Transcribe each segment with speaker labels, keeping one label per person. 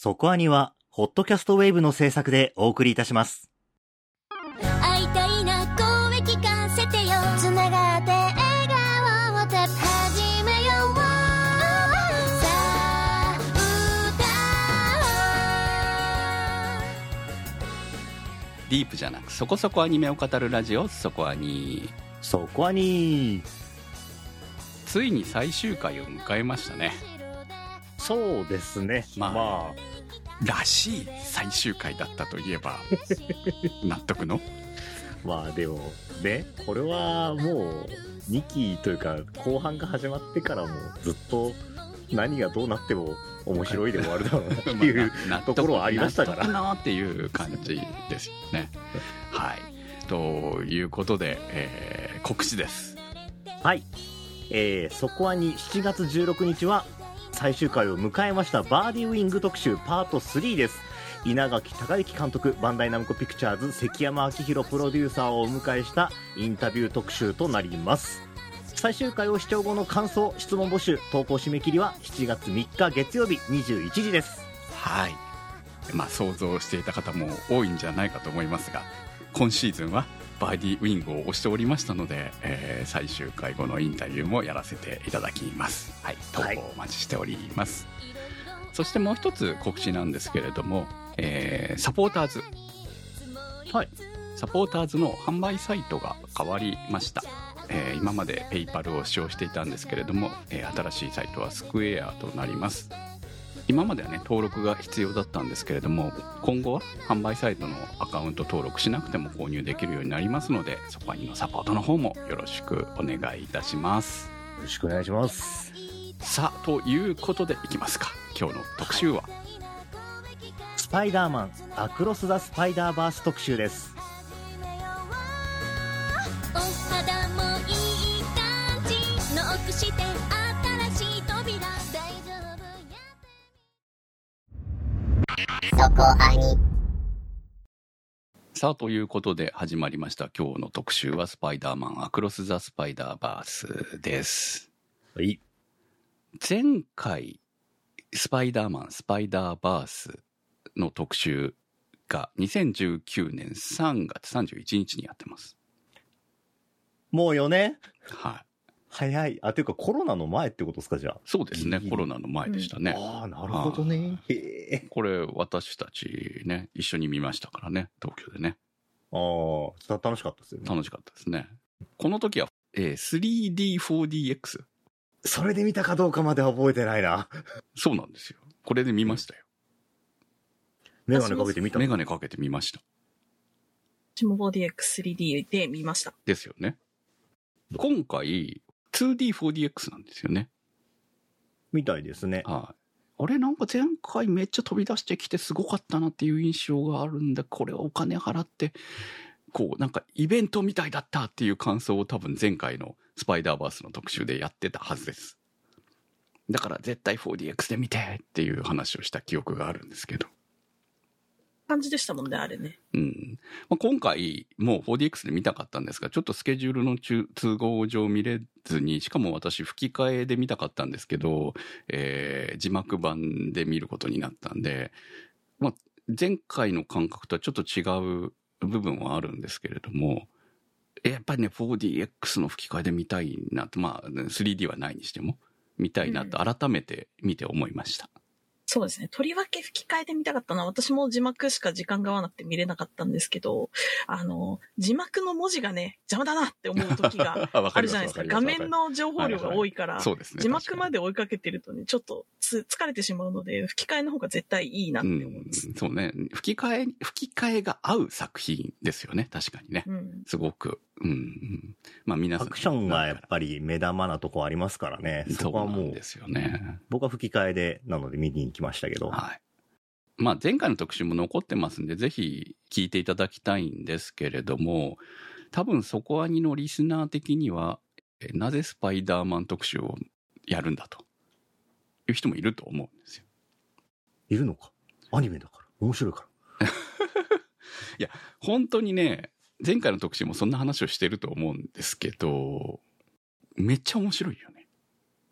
Speaker 1: そこアニは、ホットキャストウェーブの制作でお送りいたします。
Speaker 2: 会いたいな声聞かせてよ。つながって笑顔をた始めよう。さあ
Speaker 3: ディープじゃなくそこそこアニメを語るラジオそこアニ
Speaker 1: そこアニ
Speaker 3: ついに最終回を迎えましたね
Speaker 1: そうですね。
Speaker 3: まあ
Speaker 1: ま
Speaker 3: らしい最終回だったといえば 納得の？
Speaker 1: あ、まあでも、ね、これはもう、2期というか、後半が始まってからもずっと何がどうなっても面白いで終わるだろうなっていう。
Speaker 3: まあ
Speaker 1: ところはありましたから
Speaker 3: なっていう感じですよねはいということで、えー告知です
Speaker 1: はい。えー、そこはに7月16日は最終回を迎えましたバーディーウィング特集パート3です。稲垣隆之監督、バンダイナムコピクチャーズ、関山明宏プロデューサーをお迎えしたインタビュー特集となります。最終回を視聴後の感想、質問募集、投稿締め切りは7月3日月曜日21時です。
Speaker 3: はいまあ想像していた方も多いんじゃないかと思いますが今シーズンはバーディーウィングを押しておりましたので、えー最終回後のインタビューもやらせていただきます。はい。投稿お待ちしております、そしてもう一つ告知なんですけれども、えーサポーターズ。
Speaker 1: はい。
Speaker 3: サポーターズの販売サイトが変わりました、えー今までペイパルを使用していたんですけれども、えー新しいサイトはスクエアとなります今まではね登録が必要だったんですけれども今後は販売サイトのアカウント登録しなくても購入できるようになりますのでそこにのサポートの方もよろしくお願いいたします
Speaker 1: よろしくお願いします。
Speaker 3: さあということでいきますか今日の特集は、
Speaker 1: スパイダーマン、アクロス・ザ・スパイダーバース特集です。
Speaker 2: お肌もいい感じノックして
Speaker 3: さあということで始まりました。今日の特集はスパイダーマンアクロス・ザ・スパイダーバースです。
Speaker 1: はい。
Speaker 3: 前回スパイダーマンスパイダーバースの特集が2019年3月31日にやってます。
Speaker 1: もう4年
Speaker 3: はい
Speaker 1: 早い。あ、ていうかコロナの前ってことですか、じゃあ？
Speaker 3: そうですねコロナの前でしたね、
Speaker 1: ああ、なるほどね。へえ。
Speaker 3: これ私たちね一緒に見ましたからね東京でね
Speaker 1: ああ、楽しかったですよね。
Speaker 3: 楽しかったですねこの時は、えー 3D4DX
Speaker 1: それで見たかどうかまでは覚えてないな。
Speaker 3: そうなんですよこれで見ましたよ
Speaker 1: メガネかけて見た。
Speaker 3: メガネかけてみました
Speaker 4: 私も 4DX3D で見ました。
Speaker 3: ですよね今回 2D4DX なんですよね
Speaker 1: みたいですね。
Speaker 3: はい。あれなんか前回めっちゃ飛び出してきてすごかったなっていう印象があるんで、これお金払って、こうなんかイベントみたいだったっていう感想を多分前回のスパイダーバースの特集でやってたはずです。だから絶対 4DX で見てっていう話をした記憶があるんですけど。
Speaker 4: 感じでしたもんね、あれね。
Speaker 3: うん。まあ、今回もう 4DX で見たかったんですが、ちょっとスケジュールの中都合上見れずに、しかも私吹き替えで見たかったんですけど、えー字幕版で見ることになったんで、まあ、前回の感覚とはちょっと違う部分はあるんですけれども、やっぱりね、4DX の吹き替えで見たいなと、まあ、3D はないにしても、見たいなと改めて見て思いました。
Speaker 4: そうですね。とりわけ吹き替えで見たかったのは、私も字幕しか時間が合わなくて見れなかったんですけど、あの、字幕の文字がね、邪魔だなって思う時が
Speaker 3: わ
Speaker 4: あるじゃないですか。画面の情報量が多いから、
Speaker 3: そうですね。
Speaker 4: 字幕まで追いかけてるとね、ちょっとつ疲れてしまうので、吹き替えの方が絶対いいなって思います。
Speaker 3: うん、そうね。吹き替え、吹き替えが合う作品ですよね。確かにね。
Speaker 4: うん。
Speaker 3: すごく。うんうん。まあ皆さん。
Speaker 1: アクションがやっぱり目玉なとこありますからね。そこはもう
Speaker 3: なんで、すよね。
Speaker 1: 僕は吹き替えで、なので見に行きましたけど。
Speaker 3: はい。まあ前回の特集も残ってますんで、ぜひ聞いていただきたいんですけれども、多分そこアニのリスナー的には、えなぜスパイダーマン特集をやるんだという人もいると思うんですよ。
Speaker 1: いるのかアニメだから。面白いから。
Speaker 3: 本当にね、前回の特集もそんな話をしてると思うんですけど、めっちゃ面白いよね。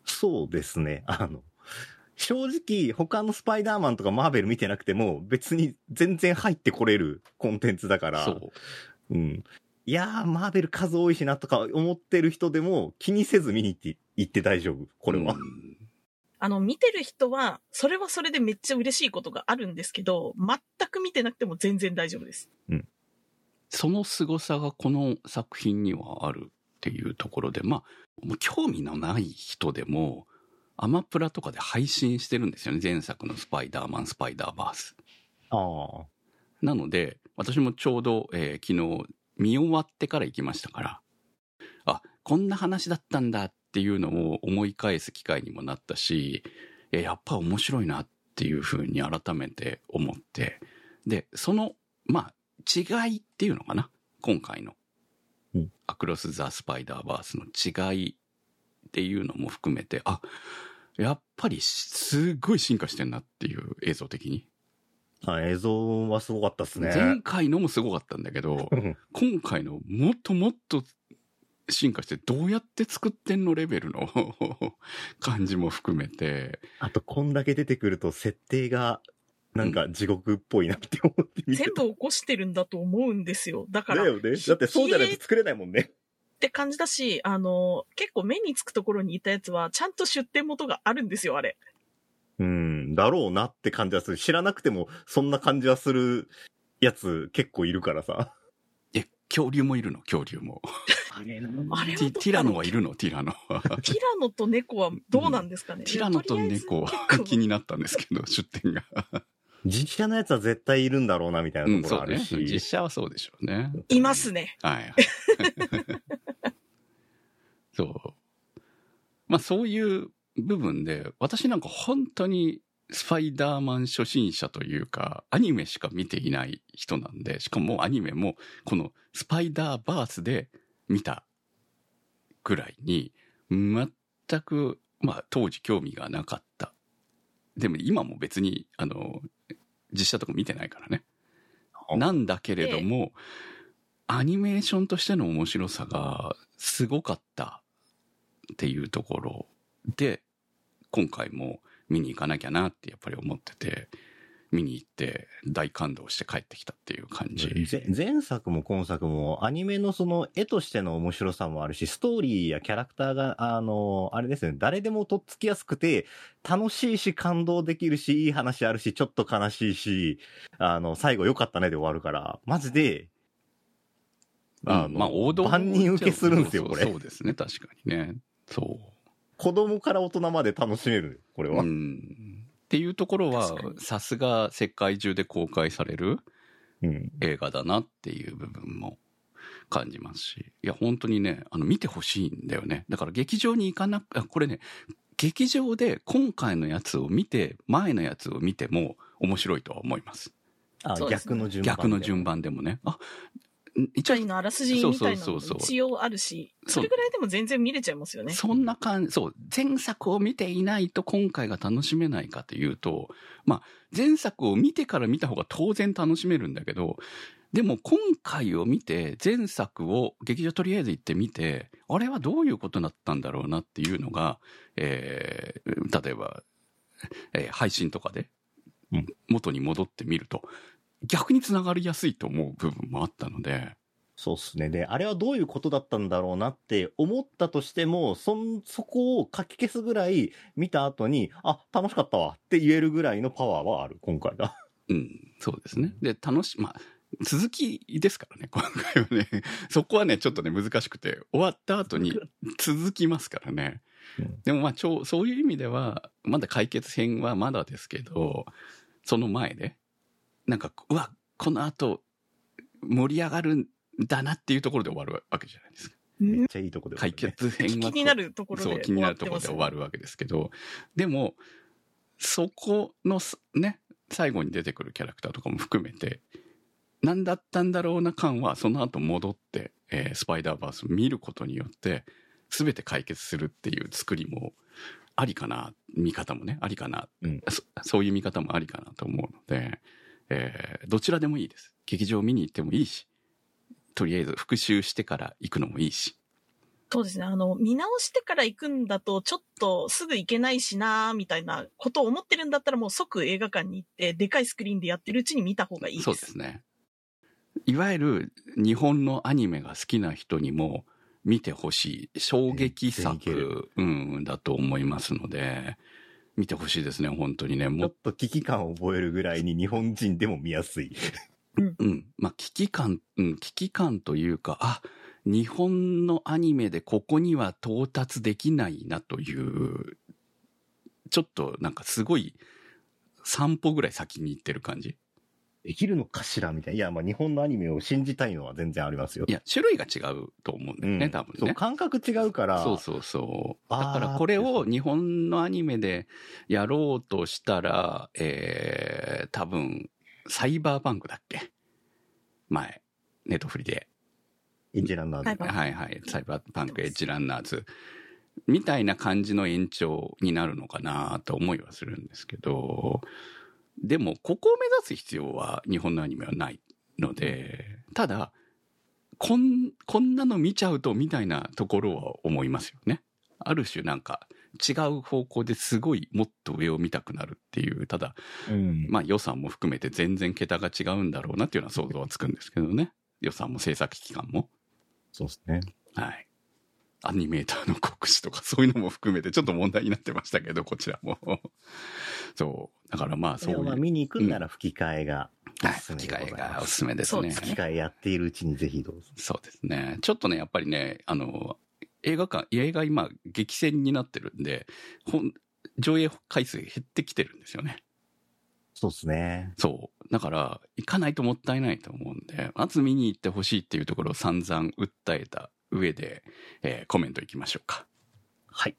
Speaker 1: そうですね。あの、正直、他のスパイダーマンとかマーベル見てなくても、別に全然入ってこれるコンテンツだから。
Speaker 3: そう。
Speaker 1: うん。いやー、マーベル数多いしなとか思ってる人でも気にせず見に行って、行って大丈夫。これは。
Speaker 3: うん
Speaker 4: あの、見てる人は、それはそれでめっちゃ嬉しいことがあるんですけど、全く見てなくても全然大丈夫です。
Speaker 3: その凄さがこの作品にはあるっていうところで、まあ、もう興味のない人でも、アマプラとかで配信してるんですよね。前作のスパイダーマン、スパイダーバース。
Speaker 1: ああ。
Speaker 3: なので、私もちょうど、えー昨日見終わってから行きましたから、あ、こんな話だったんだっていうのを思い返す機会にもなったし、えやっぱ面白いなっていうふうに改めて思って、で、その、まあ、違いっていうのかな今回の
Speaker 1: うん。
Speaker 3: アクロス・ザ・スパイダーバースの違いっていうのも含めて、あ、やっぱりすっごい進化してんなっていう映像的に。
Speaker 1: あ映像はすごかったですね。
Speaker 3: 前回のもすごかったんだけど、
Speaker 1: う ん
Speaker 3: 今回のもっともっと進化してどうやって作ってんのレベルの 感じも含めて、
Speaker 1: あと、こんだけ出てくると設定が、なんか地獄っぽいなって思って
Speaker 4: 全部起こしてるんだと思うんですよ。だから、
Speaker 1: だよね。だってそうじゃないと作れないもんね。
Speaker 4: って感じだし、あの、結構目につくところにいたやつは、ちゃんと出店元があるんですよ、あれ。
Speaker 1: うん、だろうなって感じはする。知らなくても、そんな感じはするやつ結構いるからさ。
Speaker 3: え、恐竜もいるの？恐竜も。
Speaker 1: あれな
Speaker 4: あれは
Speaker 3: ティラノはいるの？ティラノは。
Speaker 4: ティラノと猫はどうなんですかね、
Speaker 3: ティラノと猫は気になったんですけど、出店が。
Speaker 1: 実写のやつは絶対いるんだろうな、みたい
Speaker 3: うん、
Speaker 1: なとこ。ろあるし。
Speaker 3: 実写はそうでしょうね。
Speaker 4: いますね。
Speaker 3: はい。そう。まあそういう部分で、私なんか本当にスパイダーマン初心者というか、アニメしか見ていない人なんで、しかもアニメもこのスパイダーバースで見たぐらいに、全く、まあ当時興味がなかった。でも今も別に、あの、実写とか見てないからね。なんだけれども、アニメーションとしての面白さがすごかったっていうところで、今回も見に行かなきゃなってやっぱり思ってて、見に行って大感動して帰ってきたっていう感じ。
Speaker 1: ぜ前作も今作もアニメのその絵としての面白さもあるし、ストーリーやキャラクターが、あの、あれですね、誰でもとっつきやすくて、楽しいし感動できるし、いい話あるし、ちょっと悲しいし、あの、最後良かったねで終わるから、マジで、
Speaker 3: うんまあ王道
Speaker 1: 万人受けするんですよ、これ。
Speaker 3: そうですね、確かにね。そう。
Speaker 1: 子供から大人まで楽しめる、これは。
Speaker 3: うんっていうところはさすが世界中で公開される
Speaker 1: うん。
Speaker 3: 映画だなっていう部分も感じますし。いや、本当にね、あの、見てほしいんだよね。だから劇場に行かなく、あこれね、劇場で今回のやつを見て、前のやつを見ても面白いとは思います。
Speaker 1: あ、逆の順番。
Speaker 3: 逆の順。番でもね。あ、一応
Speaker 4: のあらすじみたいなのも一応あるし、それぐらいでも全然見れちゃいますよね。
Speaker 3: そんな感じ、そう、前作を見ていないと今回が楽しめないかというと、まあ、前作を見てから見た方が当然楽しめるんだけど、でも今回を見て、前作を劇場とりあえず行ってみて、あれはどういうことだったんだろうなっていうのが、えー例えば、えー配信とかで
Speaker 1: うん。
Speaker 3: 元に戻ってみると、逆につながりやすいと思う部分もあったので、
Speaker 1: そうっすね。で、あれはどういうことだったんだろうなって思ったとしても、そん、そこを書き消すぐらい見た後に、あ、楽しかったわって言えるぐらいのパワーはある、今回が。
Speaker 3: うん、そうですね。で、楽し、まあ、続きですからね、今回はね。そこはね、ちょっとね、難しくて、終わった後に続きますからね。
Speaker 1: うん
Speaker 3: でもまあ、そういう意味では、まだ解決編はまだですけど、その前で、なんか、うわ、この後、盛り上がるんだなっていうところで終わるわけじゃないですか。
Speaker 1: めっちゃいいとこで、
Speaker 3: 解決編は。
Speaker 4: 気になるところで
Speaker 3: そう、気になるところで終わるわけですけど、でも、そこのすね、最後に出てくるキャラクターとかも含めて、何だったんだろうな感は、その後戻って、えースパイダーバースを見ることによって、全て解決するっていう作りもありかな、見方もね、ありかな、
Speaker 1: うん
Speaker 3: そそういう見方もありかなと思うので、えーどちらでもいいです。劇場見に行ってもいいし、とりあえず復習してから行くのもいいし、
Speaker 4: そうですね。あの、見直してから行くんだと、ちょっとすぐ行けないしなみたいなことを思ってるんだったら、もう即映画館に行って、でかいスクリーンでやってるうちに見た方がいいです。
Speaker 3: そうですね。いわゆる日本のアニメが好きな人にも見てほしい衝撃作、うん、だと思いますので、見てほしいですね、本当にね。
Speaker 1: ち
Speaker 3: も
Speaker 1: ょっと危機感を覚えるぐらいに日本人でも見やすい。
Speaker 3: うん。まあ、危機感、うん、危機感というか、あ、日本のアニメでここには到達できないなという、ちょっとなんかすごい散歩ぐらい先に行ってる感じ。
Speaker 1: できるのかしらみたいな。いや、まあ日本のアニメを信じたいのは全然ありますよ
Speaker 3: い。や、種類が違うと思うんだよね、
Speaker 1: うん
Speaker 3: 多分ね。
Speaker 1: そう、感覚違うから。
Speaker 3: そうそうそう。だからこれを日本のアニメでやろうとしたら、えー、多分、サイバーパンクだっけ？前、ネットフリで。
Speaker 1: エンジェランナーズ。
Speaker 4: はいはい
Speaker 3: はいはい。サイバーパンクエッジランナーズ。みたいな感じの延長になるのかなと思いはするんですけど、でも、ここを目指す必要は日本のアニメはないので、ただ、こん、こんなの見ちゃうとみたいなところは思いますよね。ある種なんか違う方向ですごいもっと上を見たくなるっていう、ただ、
Speaker 1: うん。
Speaker 3: まあ予算も含めて全然桁が違うんだろうなっていうのは想像はつくんですけどね。予算も制作期間も。
Speaker 1: そうですね。
Speaker 3: はい。アニメーターの国士とかそういうのも含めてちょっと問題になってましたけど、こちらも。そう。だからまあそういう。
Speaker 1: まあ見に行くんなら吹き替えがお
Speaker 3: はい。吹き替え。がおすすめですね。
Speaker 1: 吹き替えやっているうちにぜひどうぞ。
Speaker 3: そうですね。ちょっとね、やっぱりね、あの、映画館、映画今、激戦になってるんで、ほん上映回数減ってきてるんですよね。
Speaker 1: そうですね。
Speaker 3: そう。だから、行かないともったいないと思うんで、まず見に行ってほしいっていうところを散々訴えた上で、えーコメントいきましょうか。
Speaker 1: はい。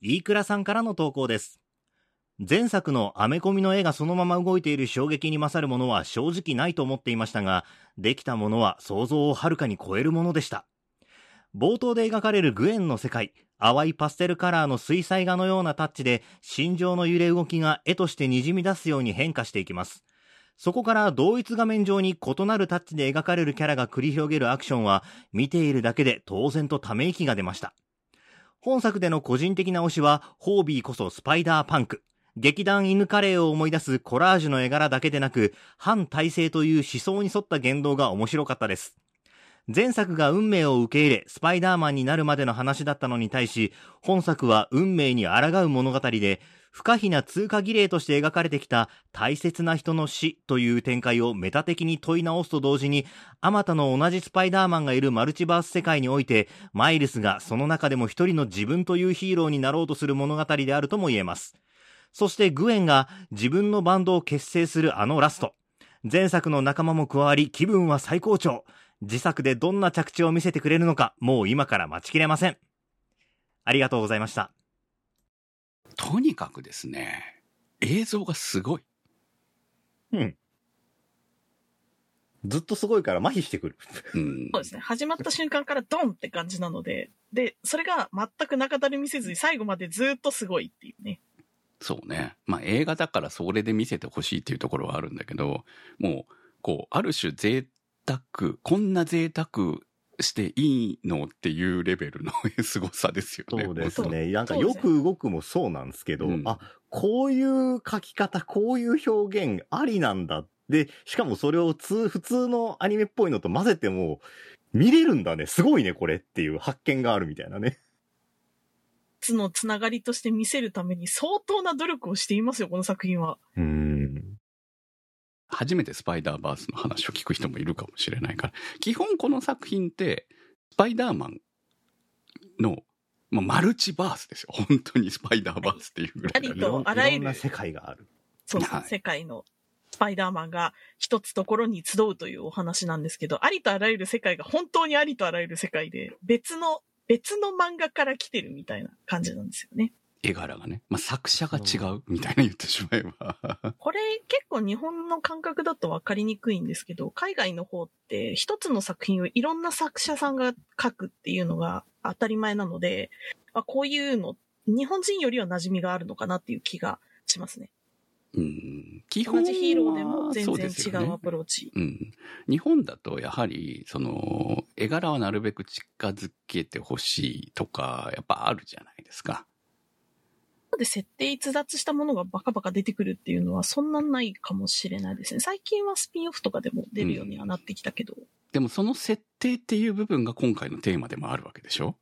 Speaker 1: 飯倉さんからの投稿です。前作のアメコミの絵がそのまま動いている衝撃に勝るものは正直ないと思っていましたが、できたものは想像をはるかに超えるものでした。冒頭で描かれるグエンの世界、淡いパステルカラーの水彩画のようなタッチで、心情の揺れ動きが絵として滲み出すように変化していきます。そこから同一画面上に異なるタッチで描かれるキャラが繰り広げるアクションは、見ているだけで当然とため息が出ました。本作での個人的な推しは、ホービーこそスパイダーパンク。劇団犬カレーを思い出すコラージュの絵柄だけでなく、反体制という思想に沿った言動が面白かったです。前作が運命を受け入れ、スパイダーマンになるまでの話だったのに対し、本作は運命に抗う物語で、不可避な通過儀礼として描かれてきた大切な人の死という展開をメタ的に問い直すと同時に、あまたの同じスパイダーマンがいるマルチバース世界において、マイルスがその中でも一人の自分というヒーローになろうとする物語であるとも言えます。そしてグエンが自分のバンドを結成するあのラスト。前作の仲間も加わり気分は最高潮。自作でどんな着地を見せてくれるのか、もう今から待ちきれません。ありがとうございました。
Speaker 3: とにかくですね、映像がすごい。
Speaker 1: うん。ずっとすごいから麻痺してくる。
Speaker 3: うん
Speaker 4: そうですね。始まった瞬間からドンって感じなので、で、それが全く中だるみせずに最後までずっとすごいっていうね。
Speaker 3: そうね。まあ映画だからそれで見せてほしいっていうところはあるんだけど、もう、こう、ある種贅沢、こんな贅沢していいのっていうレベルの 凄さですよね。
Speaker 1: そうですね。なんかよく動くもそうなんですけど、
Speaker 3: うん
Speaker 1: あ、こういう書き方、こういう表現ありなんだ。で、しかもそれをつ普通のアニメっぽいのと混ぜても、見れるんだね。すごいね、これっていう発見があるみたいなね。
Speaker 4: つのつながりとして見せるために相当な努力をしていますよ、この作品は。
Speaker 1: うーん。
Speaker 3: 初めてスパイダーバースの話を聞く人もいるかもしれないから。基本この作品って、スパイダーマンの、まあ、マルチバースですよ。本当にスパイダーバースっていうぐらいだね
Speaker 4: ありとあらゆる
Speaker 1: 世界がある。
Speaker 4: そうですね
Speaker 3: はい
Speaker 4: 世界のスパイダーマンが一つところに集うというお話なんですけど、ありとあらゆる世界が本当にありとあらゆる世界で、別の、別の漫画から来てるみたいな感じなんですよね。
Speaker 3: 絵柄がね。まあ、作者が違うみたいな言ってしまえば。
Speaker 4: これ結構日本の感覚だと分かりにくいんですけど、海外の方って一つの作品をいろんな作者さんが書くっていうのが当たり前なので、あこういうの、日本人よりは馴染みがあるのかなっていう気がしますね。
Speaker 3: うん、基
Speaker 4: 同じヒーローでも全然違うアプローチ。
Speaker 3: うん、日本だとやはりその絵柄はなるべく近づけてほしいとかやっぱあるじゃないですか。
Speaker 4: で設定逸脱したものがバカバカ出てくるっていうのはそんなないかもしれないですね。最近はスピンオフとかでも出るようにはなってきたけど。
Speaker 3: でもその設定っていう部分が今回のテーマでもあるわけでしょ？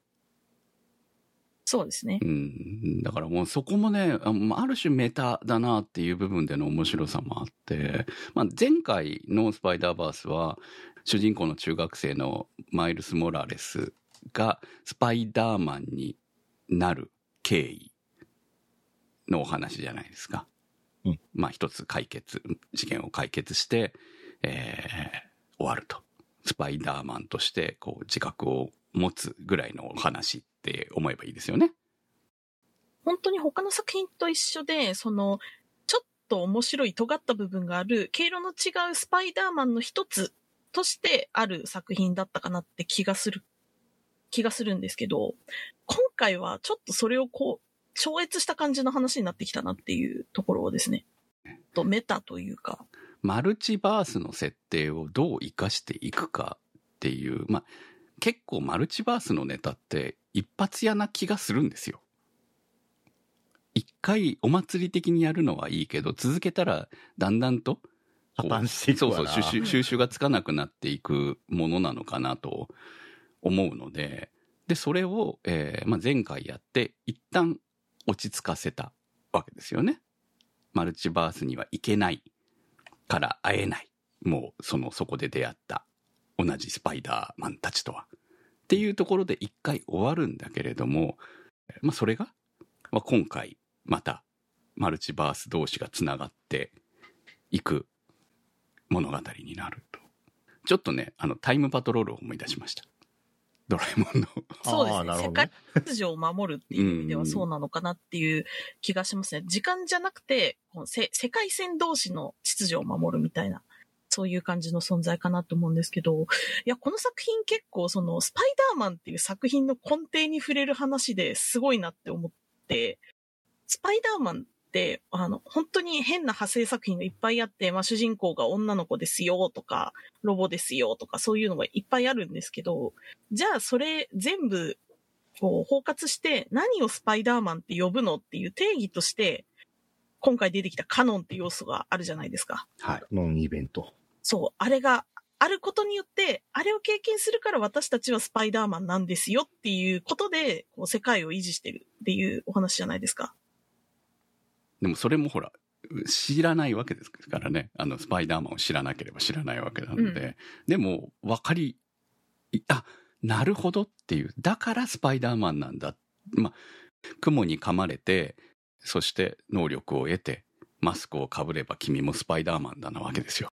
Speaker 4: そうですね。
Speaker 3: うん、だからもうそこもね、ある種メタだなっていう部分での面白さもあって、まあ、前回のスパイダーバースは、主人公の中学生のマイルス・モラレスがスパイダーマンになる経緯のお話じゃないですか。
Speaker 1: うん
Speaker 3: まあ一つ解決、事件を解決して、えー終わると。スパイダーマンとしてこう自覚を持つぐらいのお話って思えばいいですよね。
Speaker 4: 本当に他の作品と一緒で、その、ちょっと面白い尖った部分がある、毛色の違うスパイダーマンの一つとしてある作品だったかなって気がする、気がするんですけど、今回はちょっとそれをこう、超越した感じの話になってきたなっていうところをですね、とメタというか、
Speaker 3: マルチバースの設定をどう活かしていくかっていう、まあ、結構マルチバースのネタって一発屋な気がするんですよ。一回お祭り的にやるのはいいけど、続けたらだんだんと、
Speaker 1: 破綻していくわな。
Speaker 3: そうそう、収集収集がつかなくなっていくものなのかなと思うので、で、それを、えーまあ、前回やって、一旦落ち着かせたわけですよね。マルチバースには行けないから会えない。もう、その、そこで出会った同じスパイダーマンたちとは。っていうところで一回終わるんだけれども、まあ、それが、まあ、今回、また、マルチバース同士がつながっていく物語になると。ちょっとね、あの、タイムパトロールを思い出しました。ドラえもんの。
Speaker 4: そうですね。
Speaker 1: ね
Speaker 4: 界秩序を守るっていう意味ではそうなのかなっていう気がしますね。時間じゃなくて、世界線同士の秩序を守るみたいな、そういう感じの存在かなと思うんですけど、いや、この作品結構その、スパイダーマンっていう作品の根底に触れる話ですごいなって思って、スパイダーマンって、あの、本当に変な派生作品がいっぱいあって、まあ主人公が女の子ですよとか、ロボですよとか、そういうのがいっぱいあるんですけど、じゃあそれ全部こう包括して何をスパイダーマンって呼ぶのっていう定義として、今回出てきたカノンって要素があるじゃないですか。
Speaker 3: はい。
Speaker 1: ノンイベント。
Speaker 4: そう、あれがあることによって、あれを経験するから私たちはスパイダーマンなんですよっていうことで、こう世界を維持してるっていうお話じゃないですか。
Speaker 3: でもそれもほら、知らないわけですからね。あの、スパイダーマンを知らなければ知らないわけなので。
Speaker 4: うん
Speaker 3: でも、わかり、いあ、なるほどっていう。だからスパイダーマンなんだ。まあ、雲に噛まれて、そして能力を得て、マスクをかぶれば君もスパイダーマンだなわけですよ。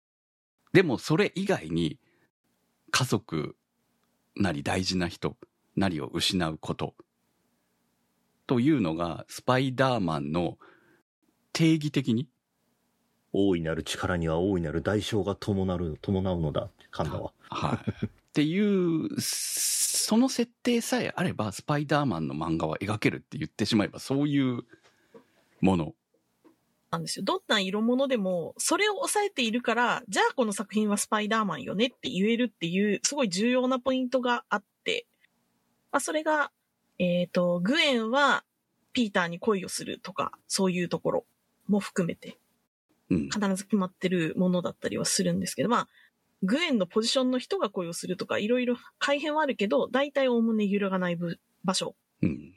Speaker 3: でもそれ以外に、家族なり大事な人なりを失うこと。というのが、スパイダーマンの定義的に？
Speaker 1: 大いなる力には大いなる代償が伴う、伴うのだ神田は。
Speaker 3: はい。っていう、その設定さえあれば、スパイダーマンの漫画は描けるって言ってしまえば、そういうもの。
Speaker 4: なんですよ。どんな色物でも、それを抑えているから、じゃあこの作品はスパイダーマンよねって言えるっていう、すごい重要なポイントがあって、まあ、それが、えっ、と、グエンはピーターに恋をするとか、そういうところも含めて、
Speaker 3: うん。
Speaker 4: 必ず決まってるものだったりはするんですけど、まあ、グエンのポジションの人が恋をするとか、いろいろ改変はあるけど、大体おおむね揺るがないぶ場所。
Speaker 3: うん。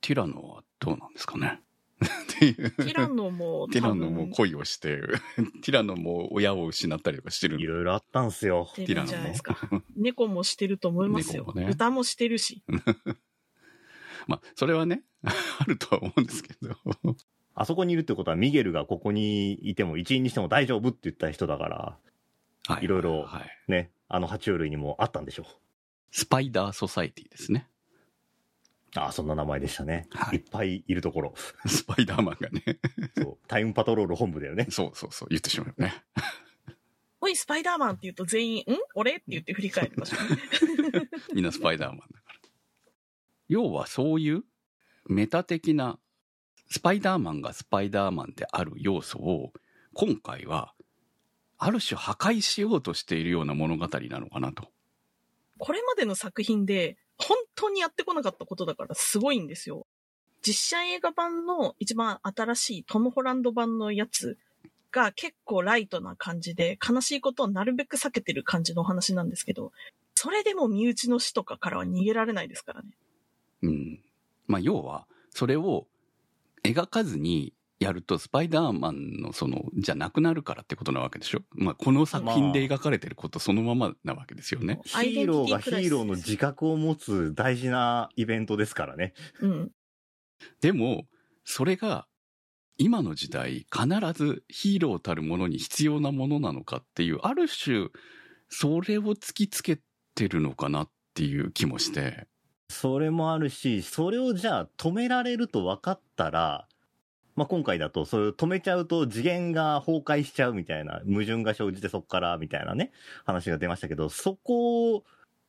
Speaker 3: ティラノはどうなんですかねっていう。
Speaker 4: ティラノも
Speaker 3: ティラノも恋をして、ティラノも親を失ったりとかしてる
Speaker 1: いろいろあったんすよ。
Speaker 4: 出
Speaker 3: ティラノ
Speaker 4: るんじゃないですか。
Speaker 3: も。
Speaker 4: 猫もしてると思いますよ。
Speaker 3: 猫もね
Speaker 4: 歌もしてるし。
Speaker 3: まあ、それはね、あるとは思うんですけど。
Speaker 1: あそこにいるってことは、ミゲルがここにいても、一員にしても大丈夫って言った人だから、
Speaker 3: はい
Speaker 1: ろいろ
Speaker 3: はい。
Speaker 1: ね、あの爬虫類にもあったんでしょ
Speaker 3: スパイダーソサイティですね。
Speaker 1: う。ああ、そんな名前でしたね。
Speaker 3: はい
Speaker 1: いっぱいいるところ。
Speaker 3: スパイダーマンがね。
Speaker 1: そう。タイムパトロール本部だよね。
Speaker 3: そうそうそう、言ってしまうよね。
Speaker 4: おい、スパイダーマンって言うと全員、ん？俺？って言って振り返りましょう。
Speaker 3: みんなスパイダーマンだ。要はそういうメタ的なスパイダーマンがスパイダーマンである要素を今回はある種破壊しようとしているような物語なのかなと。
Speaker 4: これまでの作品で本当にやってこなかったことだからすごいんですよ。実写映画版の一番新しいトム・ホランド版のやつが結構ライトな感じで悲しいことをなるべく避けてる感じのお話なんですけど、それでも身内の死とかからは逃げられないですからね。
Speaker 3: うん。まあ要はそれを描かずにやるとスパイダーマンのそのじゃなくなるからってことなわけでしょ？まあこの作品で描かれてることそのままなわけですよね。
Speaker 1: ヒーローがヒーローの自覚を持つ大事なイベントですからね。
Speaker 4: うん。
Speaker 3: でもそれが今の時代必ずヒーローたるものに必要なものなのかっていうある種それを突きつけてるのかなっていう気もして。
Speaker 1: それもあるし、それをじゃあ止められると分かったら、まあ、今回だと、それを止めちゃうと次元が崩壊しちゃうみたいな、矛盾が生じてそこからみたいなね、話が出ましたけど、そこ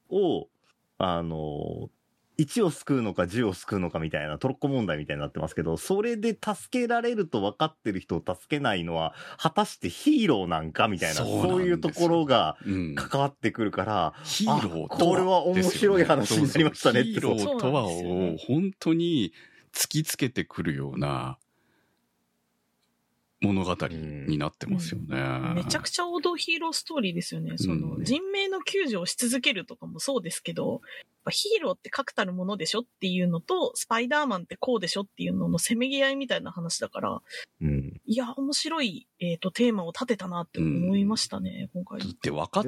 Speaker 1: を、あの、1を救うのか10を救うのかみたいなトロッコ問題みたいになってますけど、それで助けられると分かってる人を助けないのは、果たしてヒーローなんかみたいな、
Speaker 3: そう
Speaker 1: いうところが
Speaker 3: うん、
Speaker 1: 関わってくるから、
Speaker 3: ヒーローとは
Speaker 1: これは面白い話になりましたね
Speaker 3: ヒーローとはを本当に突きつけてくるような物語になってますよね。
Speaker 4: めちゃくちゃ王道ヒーローストーリーですよね。その、
Speaker 3: うん
Speaker 4: 人命の救助をし続けるとかもそうですけど、やっぱヒーローって確たるものでしょっていうのと、スパイダーマンってこうでしょっていうののせめぎ合いみたいな話だから、
Speaker 1: うん。
Speaker 4: いや、面白い、えっ、と、テーマを立てたなって思いましたね、今回
Speaker 3: だ。って分かっ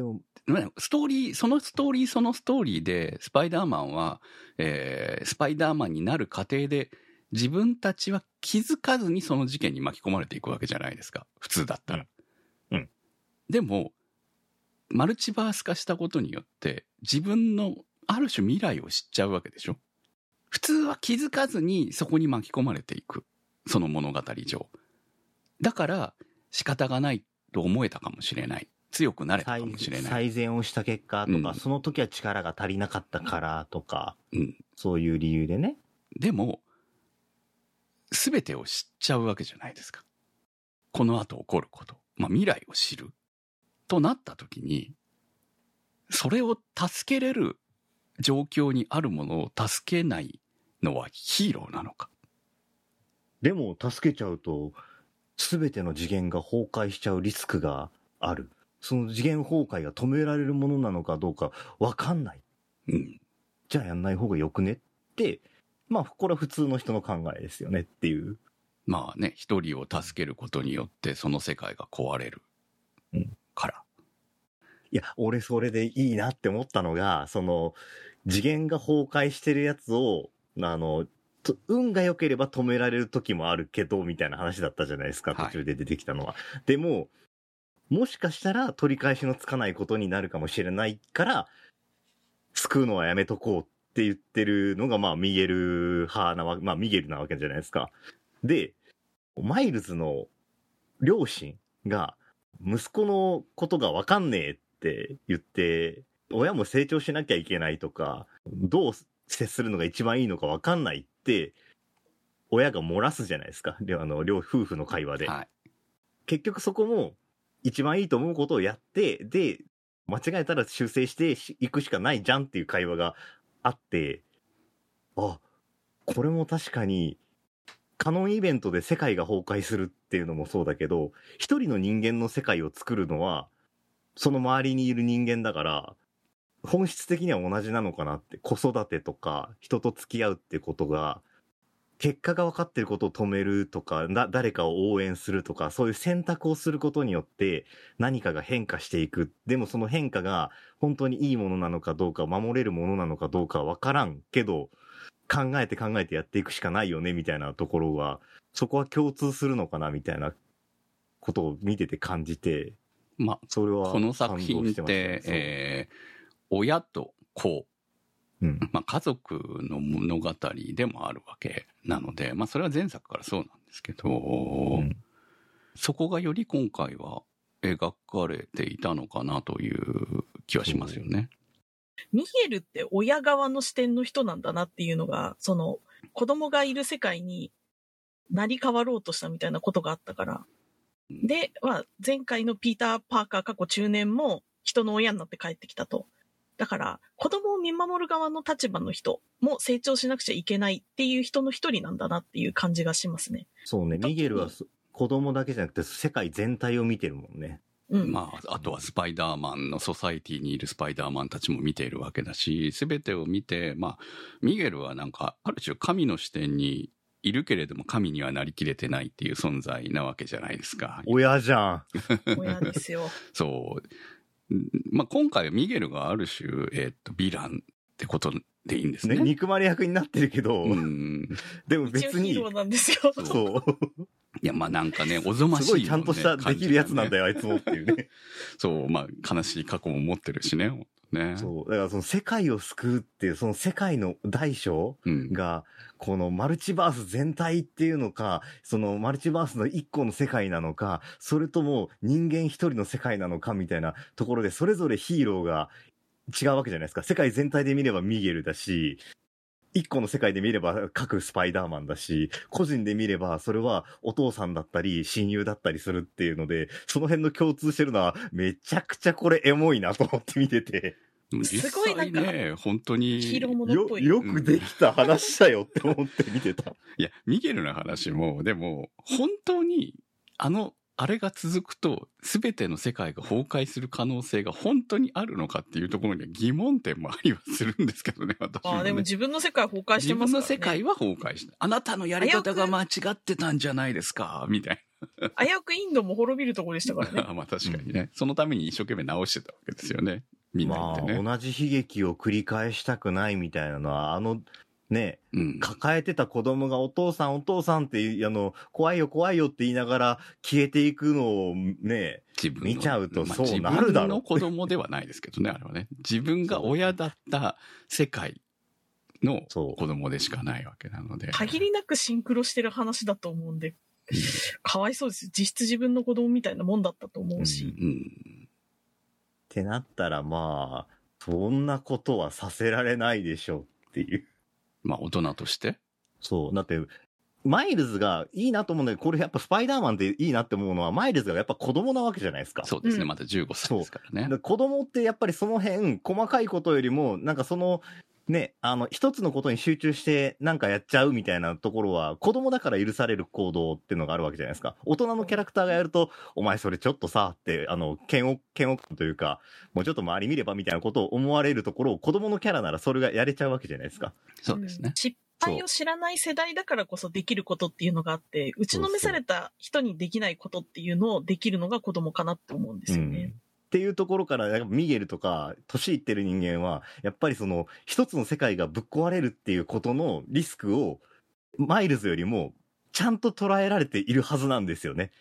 Speaker 3: ストーリー、そのストーリーそのストーリーで、スパイダーマンは、えースパイダーマンになる過程で、自分たちは気づかずにその事件に巻き込まれていくわけじゃないですか。普通だったら。
Speaker 1: うん。
Speaker 3: でも、マルチバース化したことによって、自分のある種未来を知っちゃうわけでしょ普通は気づかずにそこに巻き込まれていく。その物語上。だから、仕方がないと思えたかもしれない。強くなれたか
Speaker 1: 最
Speaker 3: もしれない。
Speaker 1: 最善をした結果とか、
Speaker 3: うん
Speaker 1: その時は力が足りなかったからとか、
Speaker 3: うん。
Speaker 1: そういう理由でね。
Speaker 3: でも、すべてを知っちゃうわけじゃないですか。この後起こること。まあ、未来を知る。となった時に、それを助けれる状況にあるものを助けないのはヒーローなのか。
Speaker 1: でも、助けちゃうと、すべての次元が崩壊しちゃうリスクがある。その次元崩壊が止められるものなのかどうかわかんない。
Speaker 3: うん。
Speaker 1: じゃあやんない方がよくねって、まあ、これは普通の人の考えですよねっていう。
Speaker 3: まあね、一人を助けることによってその世界が壊れる
Speaker 1: うん
Speaker 3: から。
Speaker 1: いや、俺それでいいなって思ったのが、その、次元が崩壊してるやつを、あの、と運が良ければ止められる時もあるけど、みたいな話だったじゃないですか、
Speaker 3: はい
Speaker 1: 途中で出てきたのは。でも、もしかしたら取り返しのつかないことになるかもしれないから、救うのはやめとこうって言ってるのが、まあ、ミゲル派なわ、まあ、ミゲルなわけじゃないですか。で、マイルズの両親が、息子のことがわかんねえって言って、親も成長しなきゃいけないとか、どう接するのが一番いいのかわかんないって、親が漏らすじゃないですか。であの、両夫婦の会話で。
Speaker 3: はい。
Speaker 1: 結局そこも一番いいと思うことをやって、で、間違えたら修正してしいくしかないじゃんっていう会話があって、あ、これも確かに、カノンイベントで世界が崩壊するっていうのもそうだけど、一人の人間の世界を作るのは、その周りにいる人間だから、本質的には同じなのかなって、子育てとか、人と付き合うってことが、結果が分かってることを止めるとか、だ、誰かを応援するとか、そういう選択をすることによって何かが変化していく。でもその変化が本当にいいものなのかどうか、守れるものなのかどうかは分からんけど、考えて考えてやっていくしかないよね、みたいなところは、そこは共通するのかな、みたいなことを見てて感じて、
Speaker 3: まあ、
Speaker 1: それは
Speaker 3: この作品っ
Speaker 1: 感動して
Speaker 3: えー親と子、
Speaker 1: うん。
Speaker 3: まあ、家族の物語でもあるわけなので、まあ、それは前作からそうなんですけど、
Speaker 1: ん
Speaker 3: そこがより今回は描かれていたのかなという気はしますよね。
Speaker 4: ミゲルって親側の視点の人なんだなっていうのが、その子供がいる世界に成り変わろうとしたみたいなことがあったから。で、まあ、前回のピーター・パーカー過去中年も人の親になって帰ってきたと。だから、子供を見守る側の立場の人も成長しなくちゃいけないっていう人の一人なんだなっていう感じがしますね。
Speaker 1: そうね、ミゲルはそ子供だけじゃなくて世界全体を見てるもんね。
Speaker 4: うん。
Speaker 3: まあ、あとはスパイダーマンのソサイティにいるスパイダーマンたちも見ているわけだし、すべてを見て、まあ、ミゲルはなんか、ある種神の視点にいるけれども神にはなりきれてないっていう存在なわけじゃないですか。
Speaker 1: 親じゃん。
Speaker 4: 親ですよ。
Speaker 3: そう。まあ、今回はミゲルがある種、えっと、ヴィランってことでいいんです
Speaker 1: ね、
Speaker 3: ね。
Speaker 1: 憎まれ役になってるけど、
Speaker 3: うん。
Speaker 1: でも別に
Speaker 4: ヒーロ、ーなんですよ。
Speaker 1: そう。
Speaker 3: いや、まあなんかね、おぞましい、
Speaker 1: すごいちゃんとしたできるやつなんだ
Speaker 3: よ。
Speaker 1: よ、あいつもっていうね。
Speaker 3: そう、まあ悲しい過去も持ってるしね。ね。
Speaker 1: そう。だからその世界を救うっていう、その世界の大小
Speaker 3: うん。
Speaker 1: が、このマルチバース全体っていうのか、そのマルチバースの一個の世界なのか、それとも人間一人の世界なのかみたいなところで、それぞれヒーローが違うわけじゃないですか。世界全体で見ればミゲルだし、一個の世界で見れば各スパイダーマンだし、個人で見ればそれはお父さんだったり親友だったりするっていうので、その辺の共通してるのはめちゃくちゃこれエモいなと思って見てて、
Speaker 3: 実
Speaker 4: すごいなんか
Speaker 3: 際ね、本当に。
Speaker 4: ヒーローものっ
Speaker 1: よ、
Speaker 4: ぽい。
Speaker 1: よくできた話だよって思って見てた。
Speaker 3: いや、ミゲルの話も、でも、本当に、あの、あれが続くと、すべての世界が崩壊する可能性が本当にあるのかっていうところには疑問点もありはするんですけどね、私も、ね。
Speaker 4: ああ、でも自分の世界崩壊して
Speaker 3: 自分
Speaker 4: ますから、ね。
Speaker 3: の世界は崩壊して、あなたのやり方が間違ってたんじゃないですか、みたい
Speaker 4: 危うくインドも滅びるところでしたからね。
Speaker 3: な。まあ確かにね、そのために一生懸命直してたわけですよね。みんな
Speaker 1: まあ、
Speaker 3: ってね。
Speaker 1: 同じ悲劇を繰り返したくないみたいなのは、あの、ね、
Speaker 3: うん。
Speaker 1: 抱えてた子供がお父さんお父さんっていう、あの、怖いよ怖いよって言いながら消えていくのをね、
Speaker 3: 自分の
Speaker 1: 見ちゃうと
Speaker 3: まあ
Speaker 1: そうなるだろう
Speaker 3: 自分の子供ではないですけどね、あれはね。自分が親だった世界の子供でしかないわけなので。
Speaker 4: 限りなくシンクロしてる話だと思うんで、かわいそうですよ。実質自分の子供みたいなもんだったと思うし。
Speaker 3: うん。
Speaker 1: ってなったらまあ、そんなことはさせられないでしょうっていう。
Speaker 3: まあ大人として。
Speaker 1: そう。だって、マイルズがいいなと思うんだけど、これやっぱスパイダーマンっていいなって思うのは、マイルズがやっぱ子供なわけじゃないですか。
Speaker 3: そうですね、
Speaker 4: うん
Speaker 3: まだ15歳ですからね。
Speaker 1: で子供ってやっぱりその辺、細かいことよりも、なんかその、ね、あの、一つのことに集中してなんかやっちゃうみたいなところは、子供だから許される行動っていうのがあるわけじゃないですか。大人のキャラクターがやると、お前それちょっとさ、って、あの、嫌悪、嫌悪感というか、もうちょっと周り見ればみたいなことを思われるところを、子供のキャラならそれがやれちゃうわけじゃないですか。
Speaker 3: そうですね
Speaker 4: ん。失敗を知らない世代だからこそできることっていうのがあって、打ちのめされた人にできないことっていうのをできるのが子供かなって思うんですよ
Speaker 1: うん
Speaker 4: ね。
Speaker 1: っていうところから、ミゲルとか、年いってる人間は、やっぱりその、一つの世界がぶっ壊れるっていうことのリスクを、マイルズよりも、ちゃんと捉えられているはずなんですよね。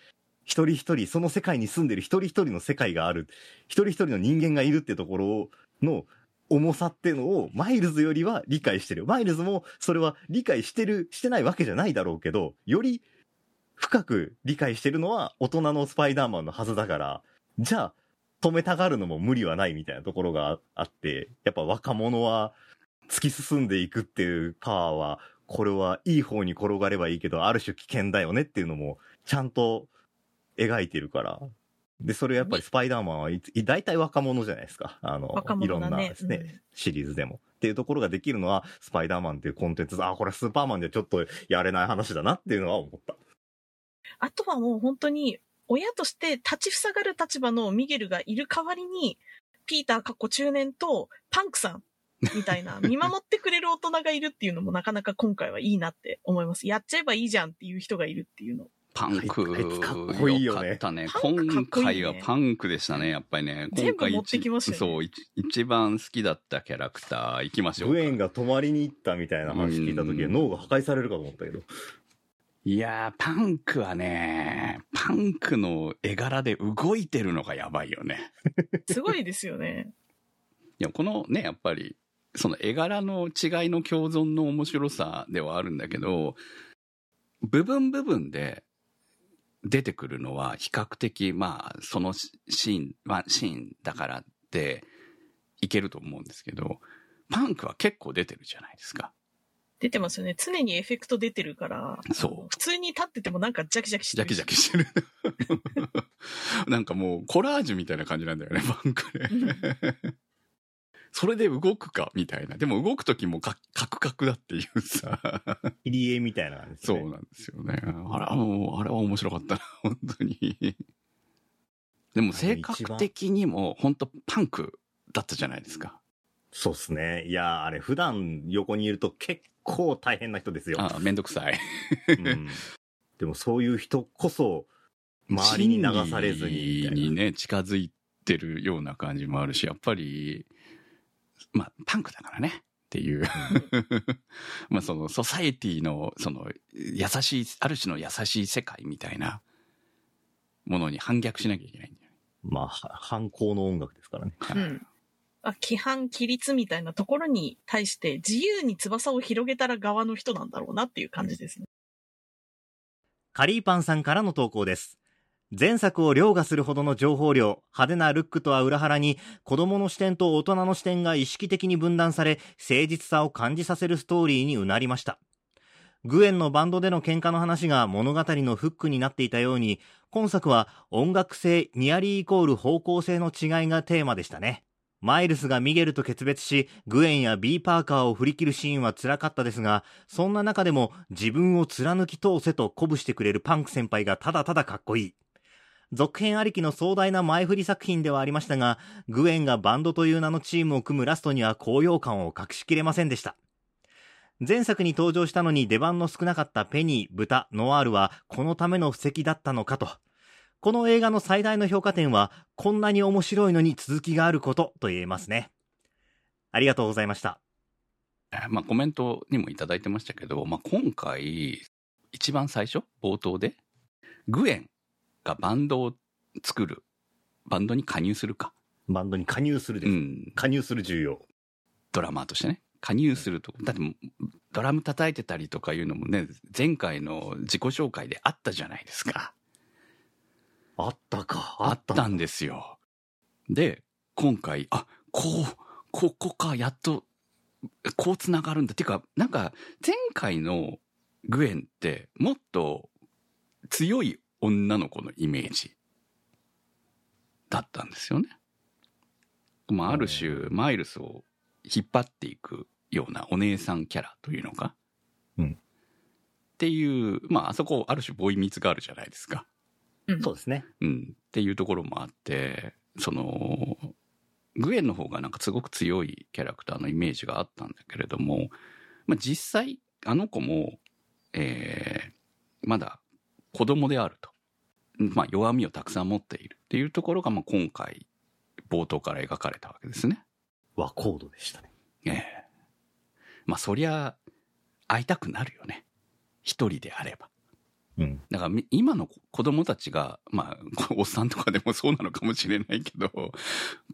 Speaker 1: 一人一人、その世界に住んでる一人一人の世界がある、一人一人の人間がいるってところの重さっていうのを、マイルズよりは理解してる。マイルズも、それは理解してる、してないわけじゃないだろうけど、より深く理解してるのは大人のスパイダーマンのはずだから、じゃあ、止めたがるのも無理はないみたいなところがあって、やっぱ若者は突き進んでいくっていうパワーは、これはいい方に転がればいいけど、ある種危険だよねっていうのも、ちゃんと描いてるから。で、それやっぱりスパイダーマンはいつ、大体若者じゃないですか。あの、
Speaker 4: 若
Speaker 1: いろんな。ですね、
Speaker 4: うん
Speaker 1: シリーズでも。っていうところができるのは、スパイダーマンっていうコンテンツ、あ、これスーパーマンではちょっとやれない話だなっていうのは思った。
Speaker 4: あとはもう本当に、親として立ちふさがる立場のミゲルがいる代わりに、ピーターかっこ中年とパンクさんみたいな、見守ってくれる大人がいるっていうのもなかなか今回はいいなって思います。やっちゃえばいいじゃんっていう人がいるっていうの。
Speaker 3: パンク、
Speaker 1: かっこいいよね
Speaker 3: かったね。今回はパンクでしたね、やっぱりね。
Speaker 4: 全部
Speaker 3: 今回
Speaker 4: 持ってきましたよね
Speaker 3: そう、一一番好きだったキャラクター、行きましょうか。
Speaker 1: グエンが泊まりに行ったみたいな話聞いた時
Speaker 3: うん
Speaker 1: 脳が破壊されるかと思ったけど。
Speaker 3: いやー、パンクはね、パンクの絵柄で動いてるのがやばいよね。
Speaker 4: すごいですよね。
Speaker 3: いや、このね、やっぱり、その絵柄の違いの共存の面白さではあるんだけど、部分部分で出てくるのは比較的、まあ、そのシーン、まあ、シーンだからっていけると思うんですけど、パンクは結構出てるじゃないですか。
Speaker 4: 出てますよね。常にエフェクト出てるから。
Speaker 3: そう
Speaker 4: 普通に立っててもなんかジャキジャキしてる
Speaker 3: ジャキジャキしてる。なんかもうコラージュみたたいな感じなんだよね、バンクね。それで動くかみたいな。でも動く時もカカクカクだっていうさ。
Speaker 1: 切り絵みたいな感じですね。
Speaker 3: そうなんですよね。あれはもう、あれは面白かったな、本当に。でも性格的にも本当パンクだったじゃないですか。
Speaker 1: そうっすね。いやーあれ、普段横にいると結構大変な人ですよ。
Speaker 3: ああ、めんどくさい。
Speaker 1: うん、でもそういう人こそ、周りに流されずに
Speaker 3: にね、近づいてるような感じもあるし、やっぱり、まあ、パンクだからね。っていう。まあ、その、ソサエティの、その、優しい、ある種の優しい世界みたいなものに反逆しなきゃいけないんだよね。
Speaker 1: まあ、は反抗の音楽ですからね。
Speaker 4: うん。あ規範規律みたいなところに対して自由に翼を広げたら側の人なんだろうなっていう感じですね。
Speaker 1: カリーパンさんからの投稿です。前作を凌駕するほどの情報量、派手なルックとは裏腹に、子供の視点と大人の視点が意識的に分断され、誠実さを感じさせるストーリーにうなりました。グエンのバンドでの喧嘩の話が物語のフックになっていたように、今作は音楽性、ニアリーイコール方向性の違いがテーマでしたね。マイルスがミゲルと決別し、グエンやビー・パーカーを振り切るシーンは辛かったですが、そんな中でも自分を貫き通せと鼓舞してくれるパンク先輩がただただかっこいい。続編ありきの壮大な前振り作品ではありましたが、グエンがバンドという名のチームを組むラストには高揚感を隠しきれませんでした。前作に登場したのに出番の少なかったペニー、ブタ、ノワールはこのための布石だったのかと。この映画の最大の評価点は、こんなに面白いのに続きがあることと言えますね。ありがとうございました。
Speaker 3: えーまあ、コメントにもいただいてましたけど、まあ、今回、一番最初、冒頭で、グエンがバンドを作る、バンドに加入するか。
Speaker 1: バンドに加入するです。
Speaker 3: うん。
Speaker 1: 加入する重要。
Speaker 3: ドラマーとしてね。加入すると。だってドラム叩いてたりとかいうのもね、前回の自己紹介であったじゃないですか。
Speaker 1: あったか。
Speaker 3: あったんですよ。で、今回、あ、こう、ここか、やっと、こう繋がるんだ。っていうか、なんか、前回のグエンって、もっと強い女の子のイメージだったんですよね。まあ、ある種、マイルスを引っ張っていくようなお姉さんキャラというのか。
Speaker 1: うん
Speaker 3: っていう、まあ、あそこ、ある種、ボーイミーツガールじゃないですか。
Speaker 4: うん。
Speaker 1: そうですね。
Speaker 3: うん、っていうところもあって、その、グエンの方がなんかすごく強いキャラクターのイメージがあったんだけれども、まあ、実際、あの子も、えーまだ子供であると。まあ、弱みをたくさん持っているっていうところが、まあ、今回、冒頭から描かれたわけですね。
Speaker 1: 和コードでしたね。
Speaker 3: ええまあ、そりゃ、会いたくなるよね。一人であれば。
Speaker 1: うん。
Speaker 3: だからみ今の子供たちが、まあ、おっさんとかでもそうなのかもしれないけど、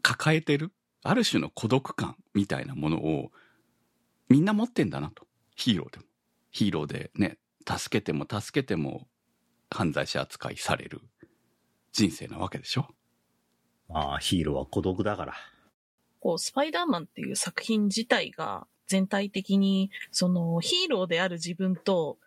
Speaker 3: 抱えてる、ある種の孤独感みたいなものを、みんな持ってんだなと。ヒーローでも。ヒーローでね、助けても助けても犯罪者扱いされる人生なわけでしょ。
Speaker 1: ああ、ヒーローは孤独だから。
Speaker 4: こう、スパイダーマンっていう作品自体が全体的に、そのヒーローである自分と、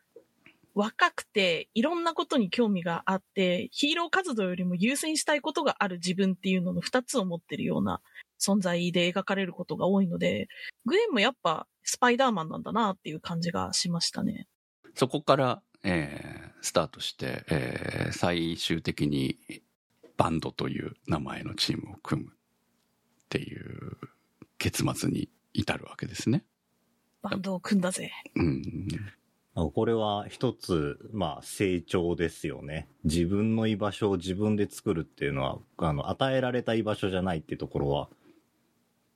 Speaker 4: 若くていろんなことに興味があって、ヒーロー活動よりも優先したいことがある自分っていうのの二つを持ってるような存在で描かれることが多いので、グエンもやっぱスパイダーマンなんだなっていう感じがしましたね。
Speaker 3: そこから、えースタートして、えー最終的にバンドという名前のチームを組むっていう結末に至るわけですね。
Speaker 4: バンドを組んだぜ。
Speaker 3: うん。
Speaker 1: あこれは一つ、まあ、成長ですよね。自分の居場所を自分で作るっていうのは、あの、与えられた居場所じゃないっていうところは、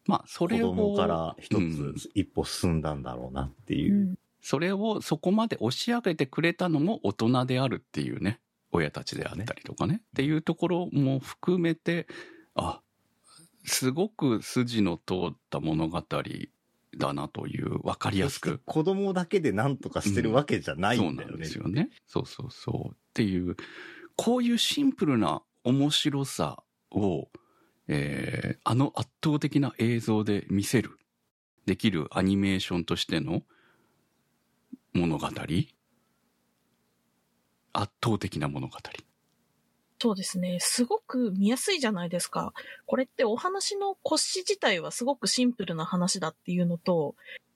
Speaker 3: まあ、そ
Speaker 1: 子
Speaker 3: れを。
Speaker 1: 供から一
Speaker 3: うん
Speaker 1: つ一歩進んだんだろうなって
Speaker 4: う
Speaker 1: いう。
Speaker 4: ん。
Speaker 3: それをそこまで押し上げてくれたのも大人であるっていうね。親たちであったりとかね。っていうところも含めて、あ、すごく筋の通った物語だなという、わかりやすく。
Speaker 1: 子供だけで何とかしてるわけじゃない
Speaker 3: そうんなん
Speaker 1: だよね。
Speaker 3: ですよね。そうそうそう。っていう、こういうシンプルな面白さを、えーあの圧倒的な映像で見せる、できるアニメーションとしての、物語圧倒的な物語。
Speaker 4: そうですね。すごく見やすいじゃないですか。これってお話の腰自体はすごくシンプルな話だっていうのと、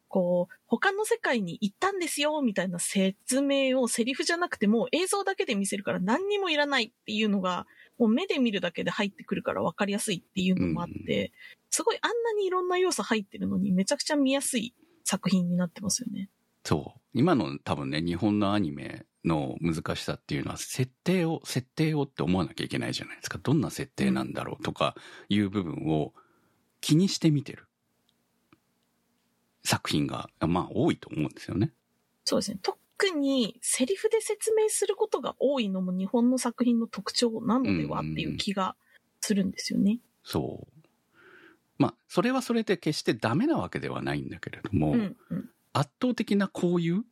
Speaker 4: こう、他の世界に行ったんですよ、みたいな説明をセリフじゃなくても映像だけで見せるから何にもいらないっていうのが、もう目で見るだけで入ってくるから分かりやすいっていうのもあって、すごいあんなにいろんな要素入ってるのにめちゃくちゃ見やすい作品になってますよね。
Speaker 3: そう。今の多分ね、日本のアニメの難しさっていうのは、設定を、設定をって思わなきゃいけないじゃないですか。どんな設定なんだろうとかいう部分を気にして見てる作品が、まあ多いと思うんですよね。
Speaker 4: そうですね。特にセリフで説明することが多いのも日本の作品の特徴なのではっていう気がするんですよね。
Speaker 3: そう。まあ、それはそれで決してダメなわけではないんだけれども、
Speaker 4: うん、うん。
Speaker 3: 圧倒的なこういう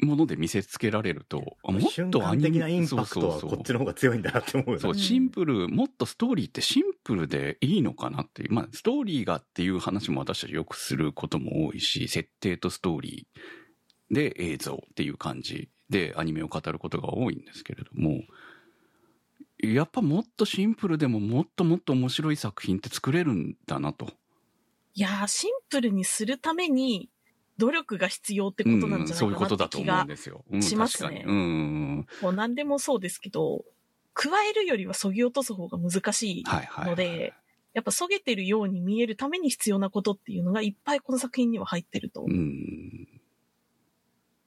Speaker 3: もので見せつけられると、あもっ
Speaker 1: 瞬
Speaker 3: とアニメ
Speaker 1: 間的なインパクトは
Speaker 3: そうそうそう
Speaker 1: こっちの方が強いんだなって思うよね
Speaker 3: そう、
Speaker 4: うん
Speaker 3: シンプル、もっとストーリーってシンプルでいいのかなっていう。まあ、ストーリーがっていう話も私たちよくすることも多いし、設定とストーリーで映像っていう感じでアニメを語ることが多いんですけれども、やっぱもっとシンプルでももっともっと面白い作品って作れるんだなと。
Speaker 4: いやー、シンプルにするために努力が必要ってことなんじゃないかなって気が、
Speaker 3: ですよ。うん、
Speaker 4: しますね。もう何でもそうですけど、加えるよりは削ぎ落とす方が難しい。ので、やっぱ削げてるように見えるために必要なことっていうのがいっぱいこの作品には入ってると。う
Speaker 3: ん。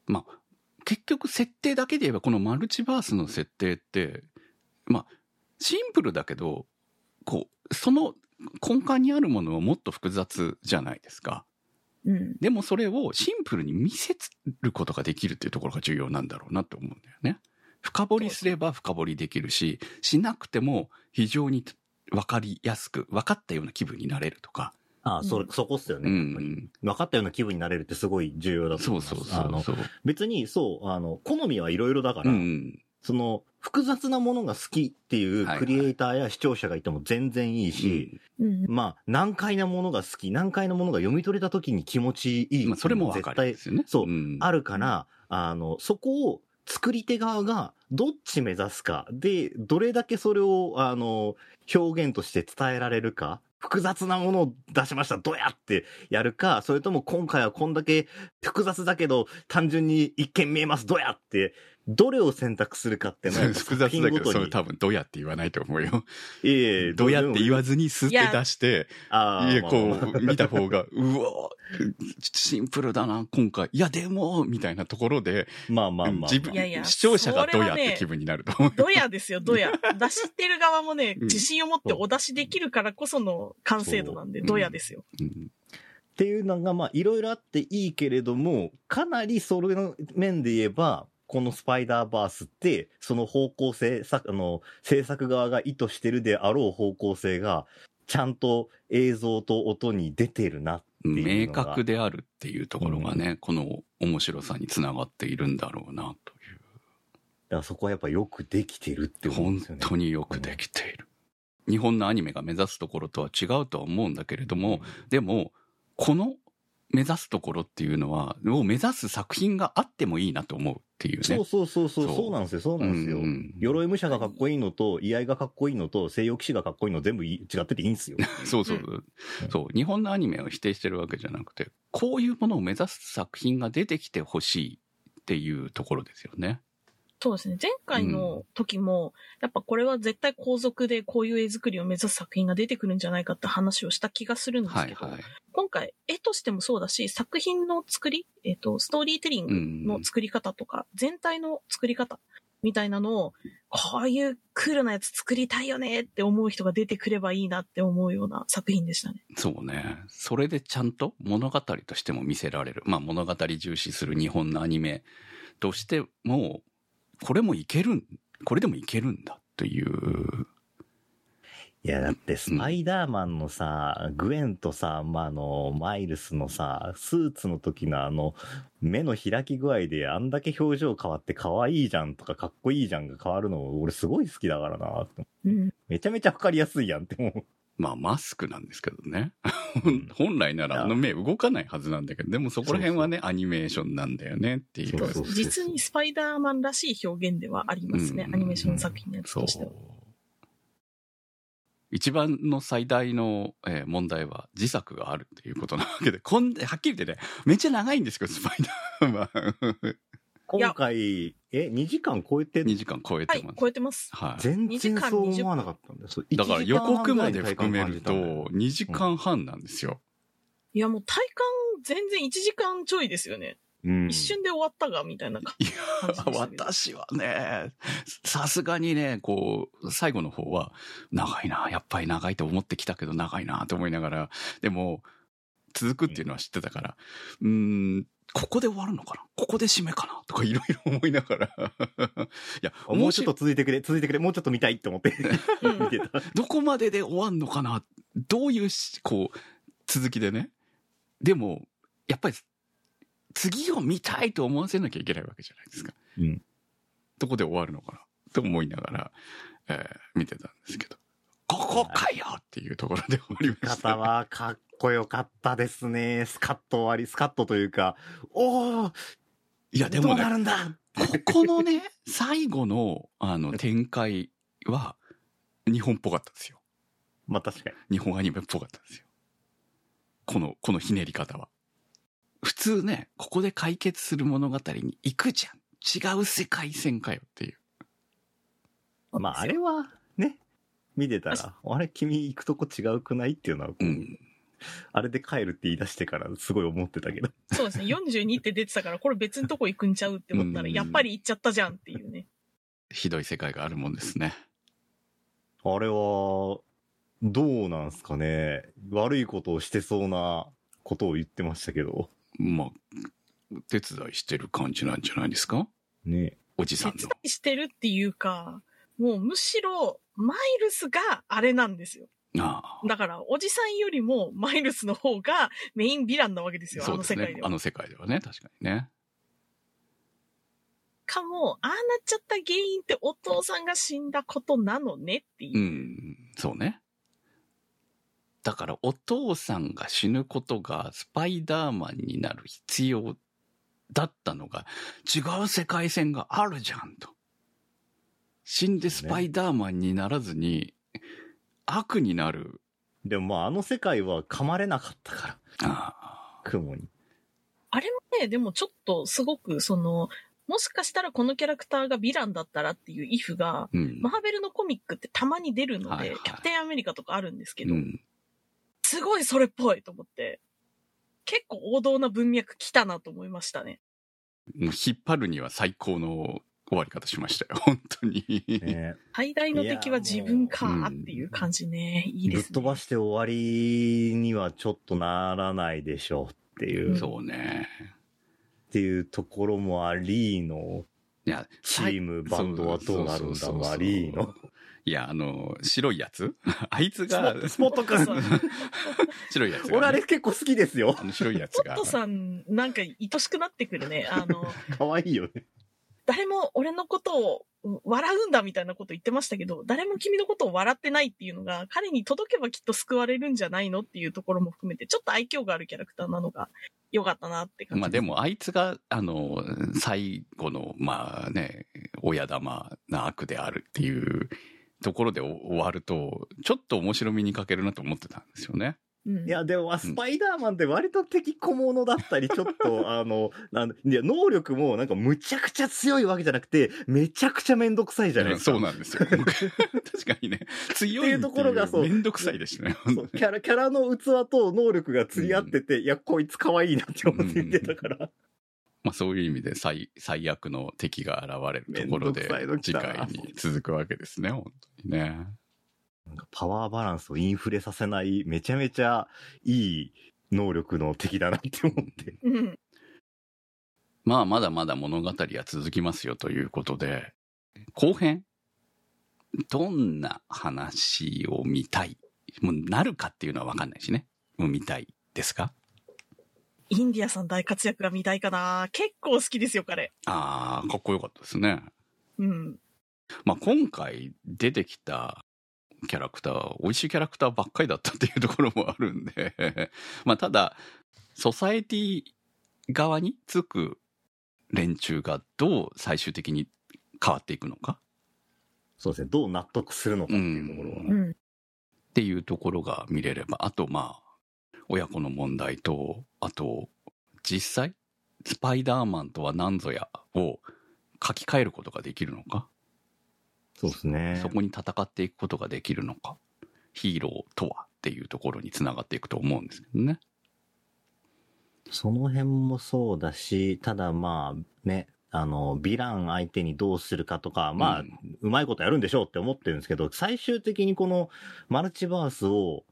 Speaker 3: まあ、結局設定だけで言えばこのマルチバースの設定って、まあ、シンプルだけど、こう、その根幹にあるものはもっと複雑じゃないですか。
Speaker 4: うん。
Speaker 3: でもそれをシンプルに見せることができるっていうところが重要なんだろうなって思うんだよね。深掘りすれば深掘りできるし、しなくても非常に分かりやすく、分かったような気分になれるとか。
Speaker 1: ああ、それ、そこっすよ
Speaker 3: う
Speaker 1: ね。分かったような気分になれるってすごい重要だと
Speaker 3: そう
Speaker 1: 思います。
Speaker 3: そうそ
Speaker 1: あの
Speaker 3: うそう。
Speaker 1: 別に、そう、あの、好みはいろいろだから、
Speaker 3: うん。
Speaker 1: その、複雑なものが好きっていうクリエイターや視聴者がいても全然いいし、
Speaker 4: うん。
Speaker 1: まあ、難解なものが好き、難解なものが読み取れた時に気持ちいい。
Speaker 3: まあ、それも
Speaker 1: 絶対
Speaker 3: ね。
Speaker 1: そうんあるから、あの、そこを作り手側がどっち目指すか、で、どれだけそれを、あの、表現として伝えられるか、複雑なものを出しました、どうやってやるか、それとも今回はこんだけ複雑だけど、単純に一見見えます、どうやって、どれを選択するかってのは
Speaker 3: 複雑だけど、それ多分どうやって言わないと思うよ。
Speaker 1: いえいえ
Speaker 3: どうやって言わ
Speaker 1: ず、
Speaker 3: ずにスって出して、
Speaker 1: ああ
Speaker 3: いや、こう、見た方が、うわシンプルだな、今回。いや、でも、みたいなところで、
Speaker 1: まあまあまあ。
Speaker 3: 自分視聴者がどうやって気分になると思う。
Speaker 4: ドヤですよ、ドヤ。出してる側もね、
Speaker 3: うん
Speaker 4: 自信を持ってお出しできるからこその完成度なんで、
Speaker 3: そう
Speaker 4: ドヤですよ。
Speaker 3: うん
Speaker 1: っていうのが、まあ、いろいろあっていいけれども、かなりそれの面で言えば、このスパイダーバースって、その方向性、さあの、制作側が意図してるであろう方向性が、ちゃんと映像と音に出てるなっていう
Speaker 3: 明。確であるっていうところがね、この面白さにつながっているんだろうな、とい
Speaker 1: だからそこはやっぱよくできてるって
Speaker 3: う。
Speaker 1: 思うん
Speaker 3: 本
Speaker 1: ですよね。
Speaker 3: 当によくできている。日本のアニメが目指すところとは違うとは思うんだけれども、でも、この目指すところっていうのは、を目指す作品があってもいいなと思うっていうね。
Speaker 1: そうそうそうそう、
Speaker 3: そう
Speaker 1: そうなんですよ、そうなんですよ。
Speaker 3: うんうん
Speaker 1: 鎧武者がかっこいいのと、居合がかっこいいのと、西洋騎士がかっこいいの全部い違ってていいんですよ。
Speaker 3: そうそう。そう。日本のアニメを否定してるわけじゃなくて、こういうものを目指す作品が出てきてほしいっていうところですよね。
Speaker 4: そうですね。前回の時も、やっぱこれは絶対後続でこういう絵作りを目指す作品が出てくるんじゃないかって話をした気がするんですけど、
Speaker 3: はいはい。
Speaker 4: 今回絵としてもそうだし、作品の作り、えっ、と、ストーリーテリング
Speaker 3: うん。
Speaker 4: の作り方とか、全体の作り方みたいなのを、こういうクールなやつ作りたいよねって思う人が出てくればいいなって思うような作品でしたね。
Speaker 3: そうね。それでちゃんと物語としても見せられる。まあ物語重視する日本のアニメとしても、これもいけるん、これでもいけるんだという。
Speaker 1: いや、だって、スパイダーマンのさ、グエンとさ、まあ、あの、マイルスのさ、スーツの時のあの、目の開き具合であんだけ表情変わって可愛いじゃんとかかっこいいじゃんが変わるの、俺すごい好きだからなって
Speaker 4: うん。
Speaker 1: めちゃめちゃわかりやすいやんって思う。
Speaker 3: まあ、マスクなんですけどね。
Speaker 1: うん
Speaker 3: 本来ならあの目動かないはずなんだけど、でもそこら辺はね、アニメーションなんだよねっていう。
Speaker 1: そうそうそう
Speaker 4: 実にスパイダーマンらしい表現ではありますね。
Speaker 3: うん
Speaker 4: アニメーション作品のやつ
Speaker 3: そう
Speaker 4: としては。。
Speaker 3: 一番の最大の、えー問題は自作があるっていうことなわけで、こんはっきり言ってね、めっちゃ長いんですけど、スパイダーマン。
Speaker 1: 今回、え、2時間超えて
Speaker 3: 2時間超え
Speaker 4: はい
Speaker 3: てます。、
Speaker 4: 超えてます。
Speaker 3: はい。
Speaker 1: 全
Speaker 4: 2時間
Speaker 1: 然そう思わなかったんだよ。そう
Speaker 3: だから予告まで含めると、2時間半なんですよ。
Speaker 4: いや、もう体感全然1時間ちょいですよね。
Speaker 1: うん
Speaker 4: 一瞬で終わったが、みたいな感じでしたけど。
Speaker 3: 私はね、さすがにね、こう、最後の方は、長いな、やっぱり長いと思ってきたけど長いなと思いながら、でも、続くっていうのは知ってたから、うーん、ここで終わるのかな？ここで締めかな？とかいろいろ思いながら。いや、
Speaker 1: もうちょっ。と続いてくれ、続いてくれ、もうちょっと見たいって思って
Speaker 4: うん
Speaker 1: 見てた。
Speaker 3: どこまでで終わんのかな？どういうし、こう、続きでね。でも、やっぱり、次を見たいと思わせなきゃいけないわけじゃないですか。
Speaker 1: うん。
Speaker 3: どこで終わるのかな？と思いながら、えー見てたんですけど、ここかよっていうところで終わりました。
Speaker 1: 方はかっこよかったですね。スカッと終わり、スカッとというか、おー、
Speaker 3: いや、でもね
Speaker 1: どうな、るんだ？
Speaker 3: ここのね、最後の、あの、展開は、日本っぽかったですよ。
Speaker 1: まあ確かに。
Speaker 3: 日本アニメっぽかったですよ。この、このひねり方は。普通ね、ここで解決する物語に行くじゃん。違う世界線かよっていう。
Speaker 1: まああれは、ね、見てたら、あれ君行くとこ違うくないっていうのは、こう
Speaker 3: うん。
Speaker 1: あれで帰るって言い出してからすごい思ってたけど。
Speaker 4: そうですね。42って出てたから、これ別のとこ行くんちゃうって思ったら、
Speaker 3: うん
Speaker 4: やっぱり行っちゃったじゃんっていうね。
Speaker 3: ひどい世界があるもんですね。
Speaker 1: あれは、どうなんすかね。悪いことをしてそうなことを言ってましたけど。
Speaker 3: まあ、手伝いしてる感じなんじゃないですか？
Speaker 1: ね。
Speaker 3: おじさんの。
Speaker 4: 手伝いしてるっていうか、もうむしろ、マイルスがあれなんですよ。
Speaker 3: ああ。
Speaker 4: だから、おじさんよりもマイルスの方がメインヴィランなわけですよ、あ
Speaker 3: そうです
Speaker 4: の世界で。は。
Speaker 3: ねあの世界ではね、確かにね。
Speaker 4: かも、ああなっちゃった原因ってお父さんが死んだことなのねっていうう。
Speaker 3: ん、そうね。だからお父さんが死ぬことがスパイダーマンになる必要だったのが違う世界線があるじゃんと。死んでスパイダーマンにならずに悪になる。
Speaker 1: でもまああの世界は噛まれなかったから、
Speaker 3: ああ
Speaker 1: 雲に。
Speaker 4: あれもね、でもちょっとすごく、その、もしかしたらこのキャラクターがヴィランだったらっていうイフが、
Speaker 3: うん。
Speaker 4: マーベルのコミックってたまに出るので、
Speaker 3: はいはい
Speaker 4: キャプテンアメリカとかあるんですけど、
Speaker 3: うん
Speaker 4: すごいそれっぽいと思って、結構王道な文脈来たなと思いましたね。
Speaker 3: もう引っ張るには最高の終わり方しましたよ。本当に。
Speaker 1: ね、
Speaker 4: 最大の敵は自分かっていう感じね。いい
Speaker 1: ぶっ
Speaker 4: ですね。
Speaker 1: 飛ばして終わりにはちょっとならないでしょうっていう、
Speaker 4: うん
Speaker 3: そうね。
Speaker 1: っていうところもありの、
Speaker 3: いや、
Speaker 1: チーム、バンドはどうなるんだもありの。
Speaker 3: いや、あの、白いやつ？あいつが
Speaker 1: スポッ、ト、スポットくん。
Speaker 3: 白いやつがね、
Speaker 1: 俺あれ結構好きですよ
Speaker 3: あ。の白いやつが
Speaker 4: ポッ。トさん、なんか愛しくなってくるね。あの、
Speaker 1: 可愛いよね。
Speaker 4: 誰も俺のことを笑うんだみたいなこと言ってましたけど、誰も君のことを笑ってないっていうのが、彼に届けばきっと救われるんじゃないのっていうところも含めて、ちょっと愛嬌があるキャラクターなのが良かったなって感じ。
Speaker 3: まあで、もあいつが、あの、最後の、まあね、親玉な悪であるっていうところで終わると、ちょっと面白みに欠けるなと思ってたんですよね。
Speaker 4: うん、
Speaker 1: いや、でも、スパイダーマンって割と敵小物だったり、ちょっと、あの、なんいや、能力もなんかむちゃくちゃ強いわけじゃなくて、めちゃくちゃめんどくさいじゃないですか。
Speaker 3: そうなんですよ。確かにね、強いっていう
Speaker 1: ところがそう
Speaker 3: めんどくさいですね。
Speaker 1: そうキャラ、キャラの器と能力が釣り合ってて、いや、こいつ可愛いなって思って見てたから。
Speaker 3: まあそういう意味で最最悪の敵が現れるところで次回に続くわけですね、本当にね。
Speaker 1: なんかパワーバランスをインフレさせない、めちゃめちゃいい能力の敵だなって思って。
Speaker 4: うん。
Speaker 3: まあまだまだ物語は続きますよということで、後編どんな話を見たい？もうなるかっていうのはわかんないしね。もう見たいですか？
Speaker 4: インディアさん大活躍が見たいかな結構好きですよ、彼。
Speaker 3: ああ、かっこよかったですね。
Speaker 4: うん。
Speaker 3: まあ今回出てきたキャラクター、美味しいキャラクターばっかりだったっていうところもあるんで、まあただ、ソサエティ側につく連中がどう最終的に変わっていくのか
Speaker 1: そうですね。どう納得するのかっていうところは。
Speaker 3: う
Speaker 4: うん。
Speaker 3: っていうところが見れれば、あとまあ、親子の問題と、あと、実際、スパイダーマンとは何ぞやを書き換えることができるのか、
Speaker 1: そうですね。
Speaker 3: そこに戦っていくことができるのか、ヒーローとはっていうところにつながっていくと思うんですけどね。
Speaker 1: その辺もそうだし、ただまあね、あの、ヴィラン相手にどうするかとか、まあ、
Speaker 3: う
Speaker 1: うんまいことやるんでしょうって思ってるんですけど、最終的にこのマルチバースを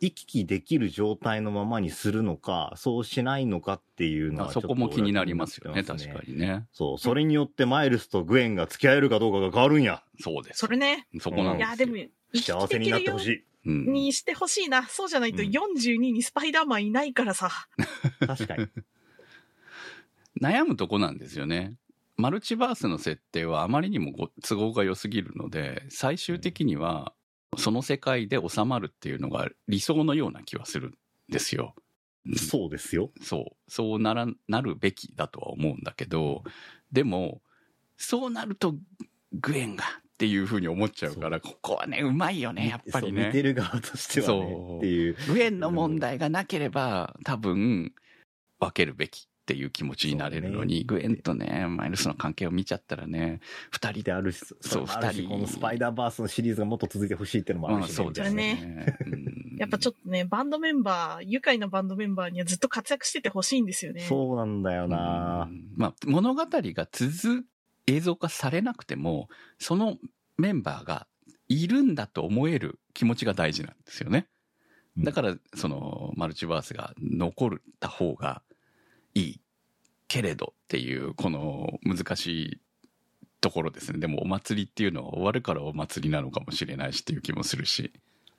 Speaker 1: 行き来できる状態のままにするのか、そうしないのかっていうのは
Speaker 3: あそこも気になりますよね、確かにね。
Speaker 1: そう、それによってマイルスとグエンが付き合えるかどうかが変わるんや。
Speaker 3: そうです。
Speaker 4: それね。
Speaker 3: そこなんですよ。
Speaker 4: いや、でも、
Speaker 1: 幸せになってほし
Speaker 4: い。
Speaker 1: い。
Speaker 3: うん、
Speaker 4: にしてほしいな。そうじゃないと
Speaker 1: うん
Speaker 4: 42にスパイダーマンいないからさ。
Speaker 1: 確かに。
Speaker 3: 悩むとこなんですよね。マルチバースの設定はあまりにもご都合が良すぎるので、最終的にはその世界で収まるっていうのが理想のような気はするんですよ。うん
Speaker 1: そうですよ。
Speaker 3: そう。そうなら、なるべきだとは思うんだけど、でも、そうなるとグエンがっていうふうに思っちゃうから、ここはね、うまいよね、やっぱり
Speaker 1: そう見て
Speaker 3: ね。
Speaker 1: る側としては
Speaker 3: そ
Speaker 1: ね。
Speaker 3: う
Speaker 1: っていう。
Speaker 3: グエンの問題がなければ、多分、分けるべきっていう気持ちになれるのに、グエンとね、マイルスの関係を見ちゃったらね、二人
Speaker 1: であるし、
Speaker 3: そう二人。
Speaker 1: このスパイダーバースのシリーズがもっと続いてほしいっていうのもあるし、
Speaker 3: そうですね。うん
Speaker 4: やっぱちょっとね、バンドメンバー、愉快なバンドメンバーにはずっと活躍しててほしいんですよね。
Speaker 1: そうなんだよな。
Speaker 3: うん。まあ、物語が続、映像化されなくても、そのメンバーがいるんだと思える気持ちが大事なんですよね。だから、その、マルチバースが残った方がいいけれどっていう、この難しいところですね。でも、お祭りっていうのは終わるからお祭りなのかもしれないしっていう気もするし。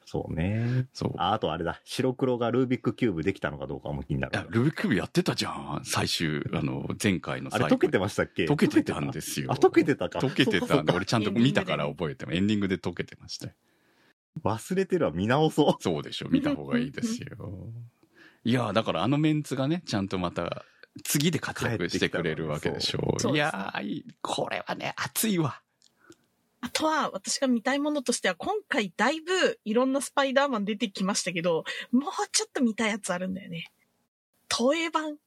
Speaker 1: そうね。
Speaker 3: そう。
Speaker 1: ああとあれだ、白黒がルービックキューブできたのかどうかも気になる
Speaker 3: いや。ルービックキューブやってたじゃん。最終、あの、前回の
Speaker 1: あ
Speaker 3: 最後
Speaker 1: れ溶けてましたっけ？
Speaker 3: 溶けてたんですよ。
Speaker 1: あ、溶けてたか。
Speaker 3: 溶けてたんで、俺ちゃんと見たから覚えても、エンディングで溶けてましたよ。
Speaker 1: 忘れてるわ、見直そう。
Speaker 3: そうでしょ、見た方がいいですよ。いやーだからあのメンツがね、ちゃんとまた、次で活躍してくれるわけでしょ
Speaker 4: そう
Speaker 3: いやこれはね、熱いわ。
Speaker 4: あとは、私が見たいものとしては、今回だいぶいろんなスパイダーマン出てきましたけど、もうちょっと見たいやつあるんだよね。東映版。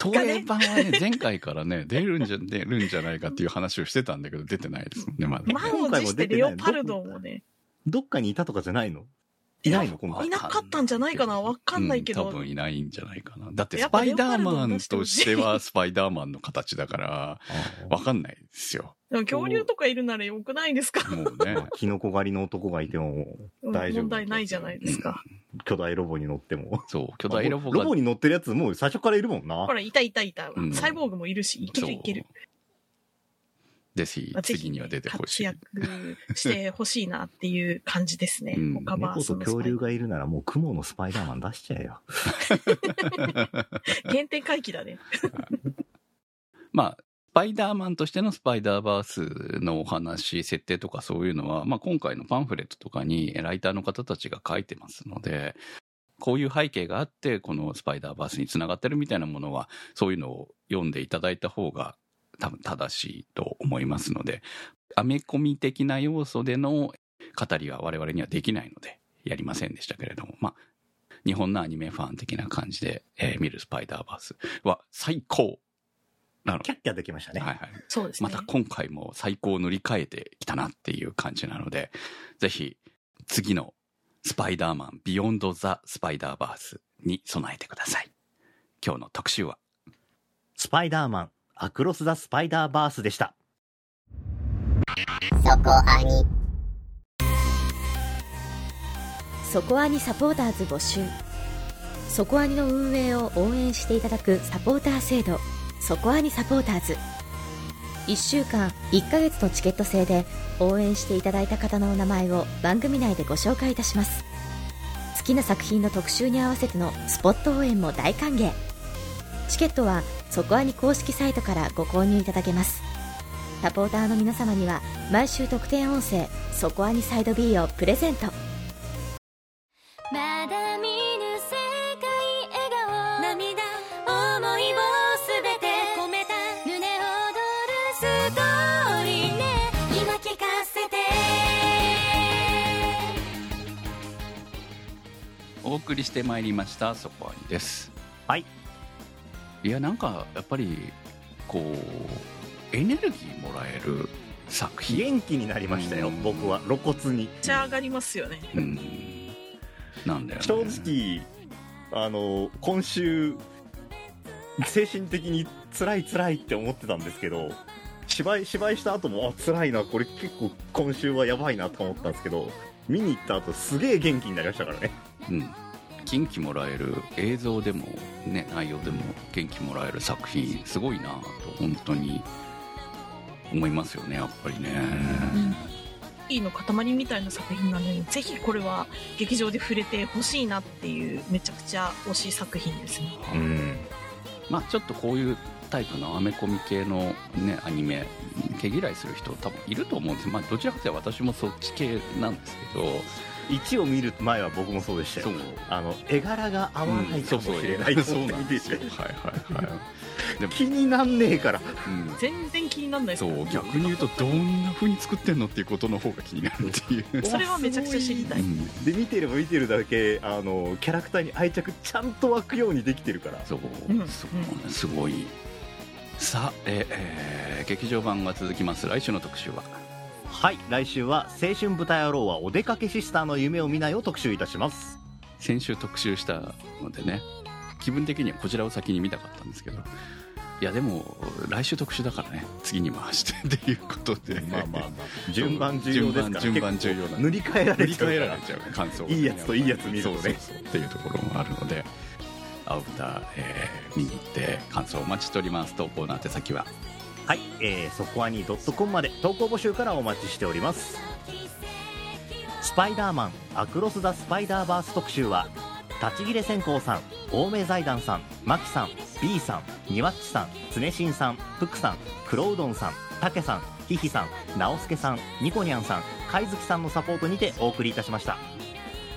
Speaker 3: 東映版？はね、前回からね、出るんじゃ、出るんじゃないかっていう話をしてたんだけど、出てないですもんね、まだ。
Speaker 4: 満を持してレオパルドもね、
Speaker 1: どっかにいたとかじゃないの？いないの？今回
Speaker 4: い。なかったんじゃないかな？わかんないけど
Speaker 3: うん多分いないんじゃないかな。だってスパイダーマンとしてはスパイダーマンの形だから、わかんないですよ。
Speaker 4: でも恐竜とかいるならよくないですか？
Speaker 3: もうね。
Speaker 1: キノコ狩りの男がいても大丈夫。
Speaker 4: 問題ないじゃないですか。
Speaker 1: 巨大ロボに乗っても。
Speaker 3: そう、巨大ロボが
Speaker 1: ロボに乗ってるやつもう最初からいるもんな
Speaker 4: ほ。ら、いたいたいた。
Speaker 3: うん
Speaker 4: サイボーグもいるし、いけるいける。
Speaker 3: ぜひ次には出てほしい。
Speaker 4: 活躍してほしいなっていう感じですね。
Speaker 3: うん
Speaker 4: 他バ
Speaker 1: 猫と恐竜がいるならもう雲のスパイダーマン出しちゃえよ。
Speaker 4: 原点回帰だね。
Speaker 3: まあ、スパイダーマンとしてのスパイダーバースのお話、設定とかそういうのは、まあ今回のパンフレットとかにライターの方たちが書いてますので、こういう背景があって、このスパイダーバースにつながってるみたいなものは、そういうのを読んでいただいた方が多分正しいと思いますので、アメコミ的な要素での語りは我々にはできないので、やりませんでしたけれども、まあ、日本のアニメファン的な感じで、えー見るスパイダーバースは最高なの
Speaker 1: キャッキャできましたね。
Speaker 3: はいはい。
Speaker 4: そうですね。
Speaker 3: また今回も最高を塗り替えてきたなっていう感じなので、ぜひ次のスパイダーマンビヨンド・ザ・スパイダーバースに備えてください。今日の特集は、
Speaker 1: スパイダーマン、アクロス・ザ・スパイダーバースでした。
Speaker 2: そこアニ。
Speaker 5: そこアニサポーターズ募集。そこアニの運営を応援していただくサポーター制度。そこアニサポーターズ。1週間1ヶ月のチケット制で応援していただいた方のお名前を番組内でご紹介いたします。好きな作品の特集に合わせてのスポット応援も大歓迎チケットはそこアニ公式サイトからご購入いただけます。サポーターの皆様には毎週特典音声そこアニサイド B をプレゼント。
Speaker 2: まだ見ぬ世界笑顔。涙思いをすべて。込めた胸躍るストーリーね。今聞かせて。
Speaker 3: お送りしてまいりましたそこはにです。
Speaker 1: はい
Speaker 3: いやなんかやっぱりこうエネルギーもらえる作品。
Speaker 1: 元気になりましたよ
Speaker 3: うん。
Speaker 1: 僕は露骨に。
Speaker 4: めっちゃ上がりますよね。
Speaker 3: うんなんだよね
Speaker 1: 正直あの今週精神的に辛い辛いって思ってたんですけど芝居芝居した後もあ辛いなこれ結構今週はやばいなと思ったんですけど見に行った後すげえ元気になりましたからね。
Speaker 3: うん元気もらえる映像でもね内容でも元気もらえる作品すごいなと本当に思いますよねやっぱりね、
Speaker 4: いいの塊みたいな作品なのに、ぜひこれは劇場で触れてほしいなっていう、めちゃくちゃ推しい作品ですね。
Speaker 1: うん。
Speaker 3: まあちょっとこういうタイプのアメコミ系のねアニメ毛嫌いする人多分いると思うんです。まあどちらかというと私もそっち系なんですけど
Speaker 1: 1を見る前は僕もそうでしたよ。
Speaker 3: そう。
Speaker 1: あの絵柄が合わないかもしれない。と思って見てて
Speaker 3: はいはいはい。でも、
Speaker 1: 気になんねえから。
Speaker 3: うん。
Speaker 4: 全然気にならないです。
Speaker 3: そう逆に言うとどんな風に作ってんのっていうことの方が気になるっていう、
Speaker 4: それはめちゃくちゃ知りたい。
Speaker 3: うん。
Speaker 1: で見てれば見てるだけあのキャラクターに愛着ちゃんと湧くようにできてるから。
Speaker 3: そう、
Speaker 4: うん。
Speaker 3: そうすごい。さあ、えーえー劇場版が続きます。来週の特集は
Speaker 1: はい来週は「青春豚野郎はお出かけシスターの夢を見ない」を特集いたします。
Speaker 3: 先週特集したのでね気分的にはこちらを先に見たかったんですけどいやでも来週特集だからね次に回してっていうことで。
Speaker 1: まあまあまあ順番重要ですから
Speaker 3: 順番順番重要な
Speaker 1: 塗り替えら
Speaker 3: 塗り
Speaker 1: れちゃうから
Speaker 3: 替えられちゃう感想が
Speaker 1: いいやつといいやつ見るとね。
Speaker 3: そうそう。っていうところもあるので青豚、えー見に行って感想をお待ちしております。投稿の宛先は
Speaker 1: はい、えー、そこはに .com まで投稿募集からお待ちしております。スパイダーマンアクロス・ザ・スパイダーバース特集は立ち切れ線香さん青梅財団さんマキさん B さんにわっちさん常新さんプクさん黒うどんさんたけさんひひさん直輔さんニコニャンさん貝月さんのサポートにてお送りいたしました。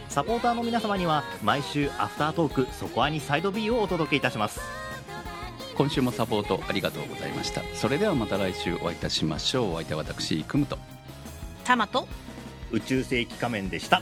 Speaker 1: サポーターの皆様には毎週アフタートークそこはにサイド B をお届けいたします。
Speaker 3: 今週もサポートありがとうございました。それではまた来週お会いいたしましょう。お相手は私くむと。
Speaker 4: タマと。
Speaker 1: 宇宙世紀仮面でした